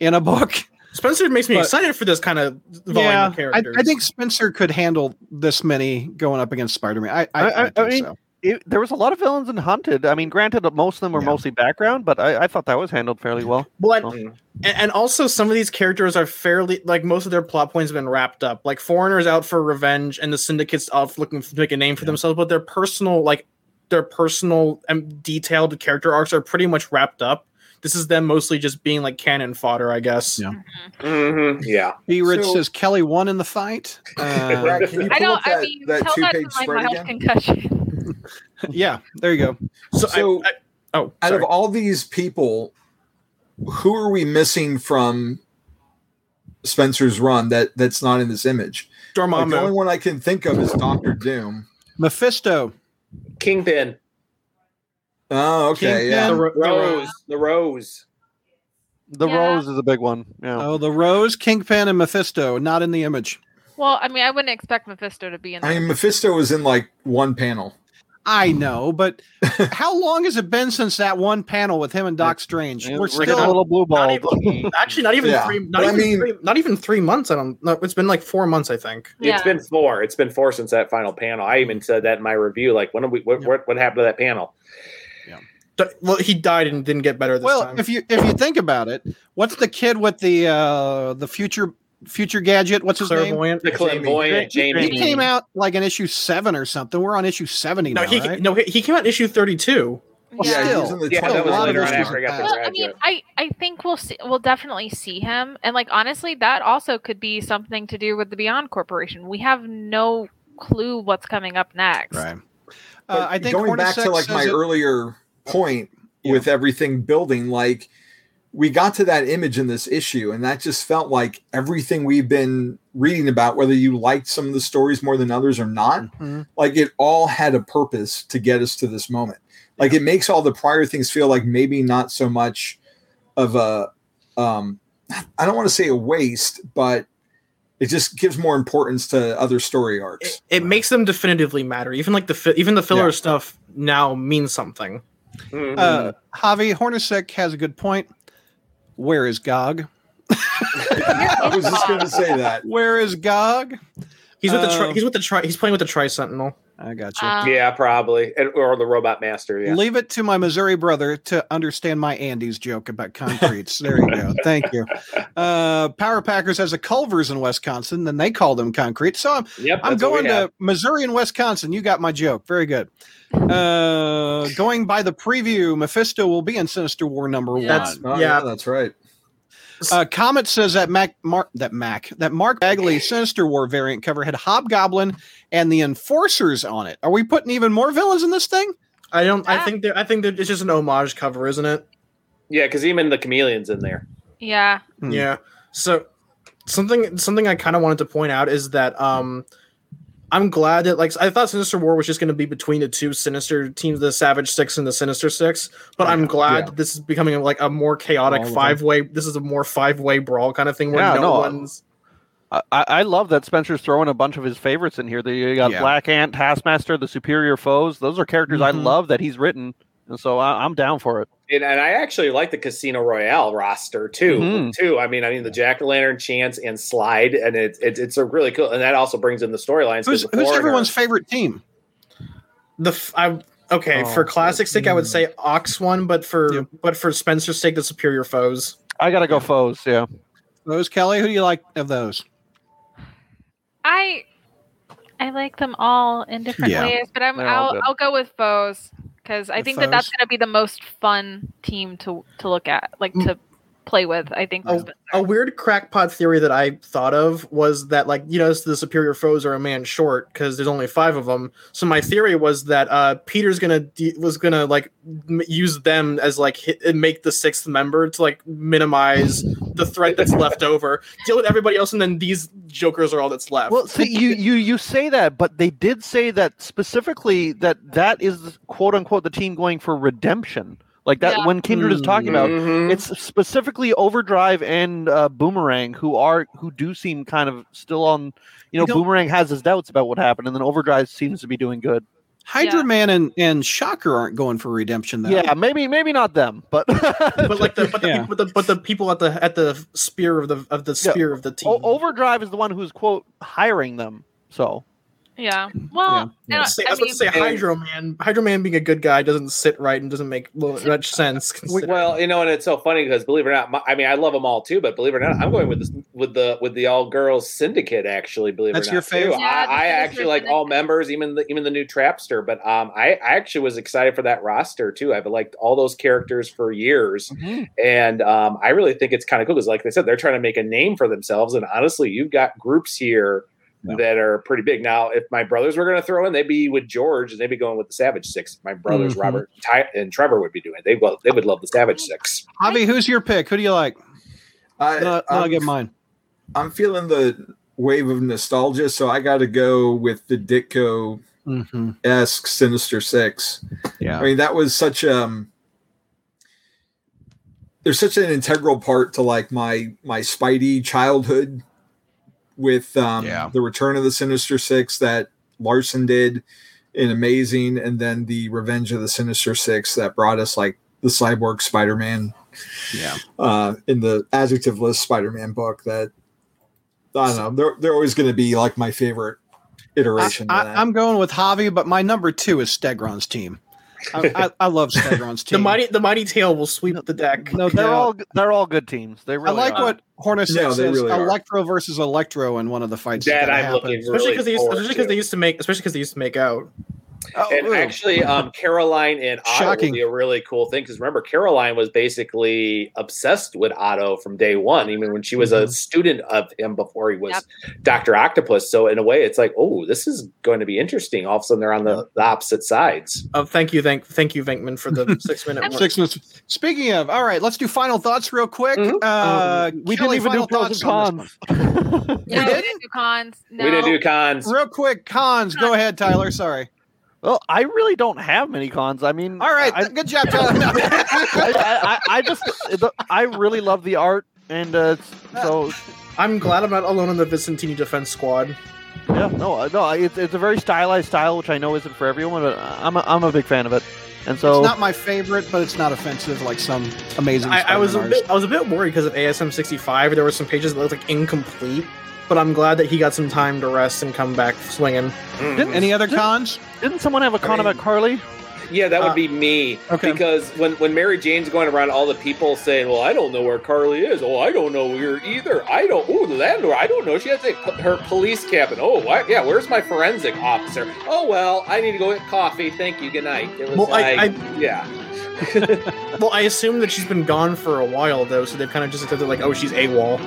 in a book. Spencer makes me But- excited for this kind of volume yeah, of I, characters. I think Spencer could handle this many going up against Spider-Man. I I, I- I, I- I think mean, so. It, there was a lot of villains in Hunted. I mean, granted, most of them were Yeah. mostly background, but I, I thought that was handled fairly well. Well, and, Oh. and, and also some of these characters are fairly like most of their plot points have been wrapped up. Like Foreigner's out for revenge, and the Syndicate's out looking to make a name for themselves. But their personal, like their personal and detailed character arcs are pretty much wrapped up. This is them mostly just being like cannon fodder, I guess. Yeah. hmm Yeah. B. Rich so- says Kelly won in the fight. Uh, Brad, can you I don't. up that, I mean, that tell two that to page my spread mild again? concussion. yeah, there you go. So, So- I, I, oh, Out of all these people, who are we missing from Spencer's run that that's not in this image? Like, the only one I can think of is Doctor Doom. Mephisto. Kingpin, Oh, okay, Kingpin. yeah. The ro- the Rose, the Rose. The Yeah. Rose is a big one. Yeah. Oh, the Rose, Kingpin, and Mephisto not in the image. well, I mean, I wouldn't expect Mephisto to be in there. I mean, Mephisto was in like one panel. I know, but how long has it been since that one panel with him and Doc Strange? We're we're getting a little blue ball. actually, not even Yeah, three. Not but I mean- three, not even three months. I don't. No, it's been like four months, I think. Yeah. It's been four. It's been four since that final panel. I even said that in my review. Like, when are we? What, Yeah. what, what happened to that panel? D- Well, he died and didn't get better this well. time. If you if you think about it, what's the kid with the uh the future future gadget? What's his name? The clairvoyant He Jamie. came out like in issue seven or something. We're on issue seventy No, now, he right? no, he, he came out issue thirty-two. Well, Yeah, still, he's in the Yeah, that was later on after I got the. Well, I mean. I, I think we'll see, we'll definitely see him, and like honestly, that also could be something to do with the Beyond Corporation. We have no clue what's coming up next. Right. Uh, I think going back to like my it- earlier point with everything building, like we got to that image in this issue, and that just felt like everything we've been reading about, whether you liked some of the stories more than others or not, Mhm. like it all had a purpose to get us to this moment. Like it makes all the prior things feel like maybe not so much of a um I don't want to say a waste, but it just gives more importance to other story arcs. It, it makes them definitively matter. Even like the fi- even the filler Yeah. stuff now means something. Mhm. Uh, Javi Hornacek has a good point. Where is Gog? I was just going to say that. Where is Gog? He's with the tri- Um, he's with the tri- he's playing with the Tri Sentinel. I got you. Um, yeah, probably, and, or the Robot Master. Yeah. Leave it to my Missouri brother to understand my Andy's joke about concretes. there you go. Thank you. Uh, Power Packers has a Culver's in Wisconsin, then they call them concrete. So I'm, Yep. I'm that's what we going to. Missouri and Wisconsin. You got my joke. Very good. Uh, going by the preview, Mephisto will be in Sinister War number Yeah. That's one. Oh, yeah. yeah, that's right. Uh, Comet says that Mac, Mark, that Mac, that Mark Bagley Sinister War variant cover had Hobgoblin and the Enforcers on it. Are we putting even more villains in this thing? I don't. I Ah. think that I think that it's just an homage cover, isn't it? Yeah, because even the chameleons in there. Yeah. Hmm. Yeah. So something something I kind of wanted to point out is that um I'm glad that like I thought Sinister War was just going to be between the two Sinister teams, the Savage Six and the Sinister Six, but I'm glad Yeah. that this is becoming like a more chaotic All of them. five way. This is a more five way brawl kind of thing where Yeah, no, no, one's. I, I love that Spencer's throwing a bunch of his favorites in here. The, you got. Black Ant, Taskmaster, the Superior Foes. Those are characters I Mhm. love that he's written, and so I, I'm down for it. And, and I actually like the Casino Royale roster too. Mhm. Too. I mean, I mean the Jack o' Lantern, Chance, and Slyde, and it's it's it's a really cool. And that also brings in the storylines. Who's, who's everyone's favorite team? The f- I okay Oh, for classic sake, I would mm. say Ox one, but for Yep. but for Spencer's sake, the superior foes. I gotta go foes. Yeah. Those Kelly. Who do you like of those? I I like them all in different Yeah. ways, but I'm I'll. I'll go with foes because I think that that's going to be the most fun team to to look at, like mm. to play with. I think. Oh, a weird crackpot theory that I thought of was that like you know the superior foes are a man short because there's only five of them. So my theory was that uh Peter's gonna de- was gonna like m- use them as like hit, make the sixth member to like minimize the threat that's left over. Deal with everybody else, and then these jokers are all that's left. Well, see, you you you say that, but they did say that specifically that that is quote unquote the team going for redemption. Like that Yeah. when Kindred is talking about, Mhm. it's specifically Overdrive and uh, Boomerang who are who do seem kind of still on. You know, You Boomerang has his doubts about what happened, and then Overdrive seems to be doing good. Hydro Yeah. Man and, and Shocker aren't going for redemption though. Yeah, maybe maybe not them, but but like the but the, Yeah. people, but the but the people at the at the spear of the of the Yeah. spear of the team. O- Overdrive is the one who's quote hiring them. So yeah. Well, Yeah. and I- Say- I I was about mean, to say Hydro Man. Hydro Man being a good guy doesn't sit right and doesn't make much sense. considering- Well, you know, and it's so funny because believe it or not, my, I mean, I love them all too, but believe it or not, I'm going with this with the with the all girls syndicate. Actually, believe That's it or your not, favorite? too. Yeah, the I, I actually like all members, even the even the new Trapster. But um, I, I actually was excited for that roster too. I've liked all those characters for years, and um, I really think it's kind of cool because, like I said, they're trying to make a name for themselves. And honestly, you've got groups here. Yeah. That are pretty big. Now, if my brothers were going to throw in, they'd be with George, and they'd be going with the Savage Six. My brothers, Mhm. Robert Ty- and Trevor, would be doing. it. They well, they would love the Savage Six. Javi, who's your pick? Who do you like? I, Then I'll, then I'll get mine. I'm feeling the wave of nostalgia, so I got to go with the Ditko hmm esque Sinister Six. Yeah. I mean, that was such um there's such an integral part to like my my Spidey childhood with um Yeah. the return of the Sinister Six that Larsen did in Amazing, and then the Revenge of the Sinister Six that brought us like the Cyborg Spider-Man yeah. uh in the adjective list Spider-Man book that I don't know, they're they're always gonna be like my favorite iteration. of I, that. am going with Javi, but my number two is Stegron's team. I, I, I love Stegron's team. the mighty the mighty tail will sweep up the deck. No they're doubt. all they're all good teams. They really I like are. what Hornacek No, says. really are. Electro versus Electro in one of the fights. That that I'm happened. looking especially really because they used, especially because they used to make especially because they used to make out. Oh, And ooh. actually, um, Carolyn and Otto Shocking. will be a really cool thing because remember, Carolyn was basically obsessed with Otto from day one, even when she was a Mhm. student of him before he was Yep. Doctor Octopus. So in a way, it's like, oh, this is going to be interesting. All of a sudden, they're on the, the opposite sides. Uh, thank you, thank thank you, Venkman, for the six minute. Six minutes. Speaking of, all right, let's do final thoughts real quick. Mhm. Uh, we Kelly, didn't even do pros and thoughts cons. no, We we didn't? didn't do cons. No. We didn't do cons. Real quick, cons. Go ahead, Tyler. Sorry. Well, I really don't have many cons. I mean, All right, I, good job, Tyler. No. I, I, I just the, I really love the art, and uh, so I'm glad I'm not alone in the Vicentini defense squad. yeah, no, no, it's, it's a very stylized style, which I know isn't for everyone, but I'm a, I'm a big fan of it, and so it's not my favorite, but it's not offensive like some amazing. I, I was a bit I was a bit worried because of ASM 65. There were some pages that looked like incomplete, but I'm glad that he got some time to rest and come back swinging. artist. Any other cons? didn't someone have a con mean- about Carlie? Yeah, that would Uh, be me. okay. Because when, when Mary Jane's going around, all the people saying, "Well, I don't know where Carlie is. Oh, I don't know where either. I don't. Oh, the landlord. I don't know. She has a, her police cabin. Oh, what? Yeah. Where's my forensic officer? Oh, well, I need to go get coffee. Thank you. Good night. It was Well, I- like, I- yeah. Well, I assume that she's been gone for a while though, so they've kind of just accepted like, oh, she's AWOL.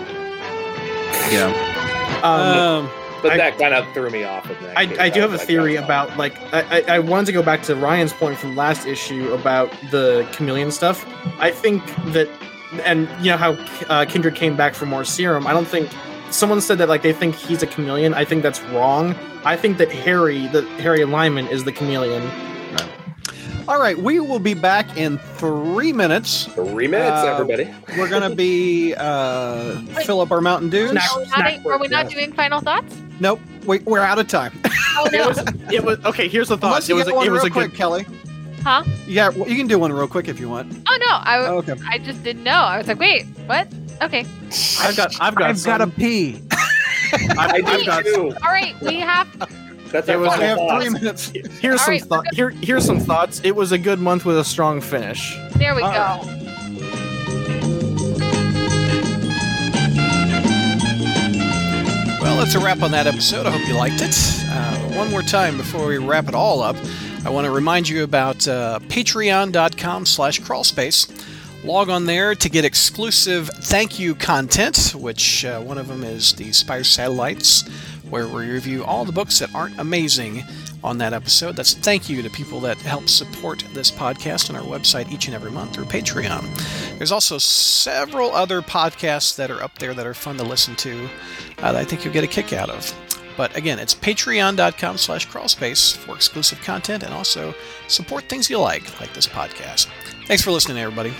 Yeah. Um, Um, But I- that kind of threw me off. Of that I, case. I do have a theory about like I, I I wanted to go back to Ryan's point from last issue about the chameleon stuff. I think that and you know how uh, Kindred came back for more serum. I don't think someone said that like they think he's a chameleon. I think that's wrong. I think that Harry, the Harry Lyman, is the chameleon. All right, we will be back in three minutes. Three minutes, Uh, everybody. We're gonna be uh, fill up our Mountain Dews. Snack- Are we, not, are we not yes. doing final thoughts? Nope, we, we're out of time. Oh It was it was okay. Here's the thought. Unless It you was a, one it was a quick, good Kelly. Huh? Yeah, well, you can do one real quick if you want. Oh no, I Oh, okay. I just didn't know. I was like, wait, what? Okay. I've got I've got I've got to some. pee. I've, I I've do got too. All right, we have. That's It our was- We have final three minutes. here's All some right, thought here here's some thoughts. It was a good month with a strong finish. There we All go. Well, that's a wrap on that episode. I hope you liked it. Uh, one more time before we wrap it all up, I want to remind you about uh, patreon.com slash crawlspace. Log on there to get exclusive thank you content, which uh, one of them is the Spire Satellites, where we review all the books that aren't amazing on that episode. That's a thank you to people that help support this podcast on our website each and every month through Patreon. There's also several other podcasts that are up there that are fun to listen to uh, that I think you'll get a kick out of. But again, it's patreon.com slash crawlspace for exclusive content and also support things you like, like this podcast. Thanks for listening, everybody.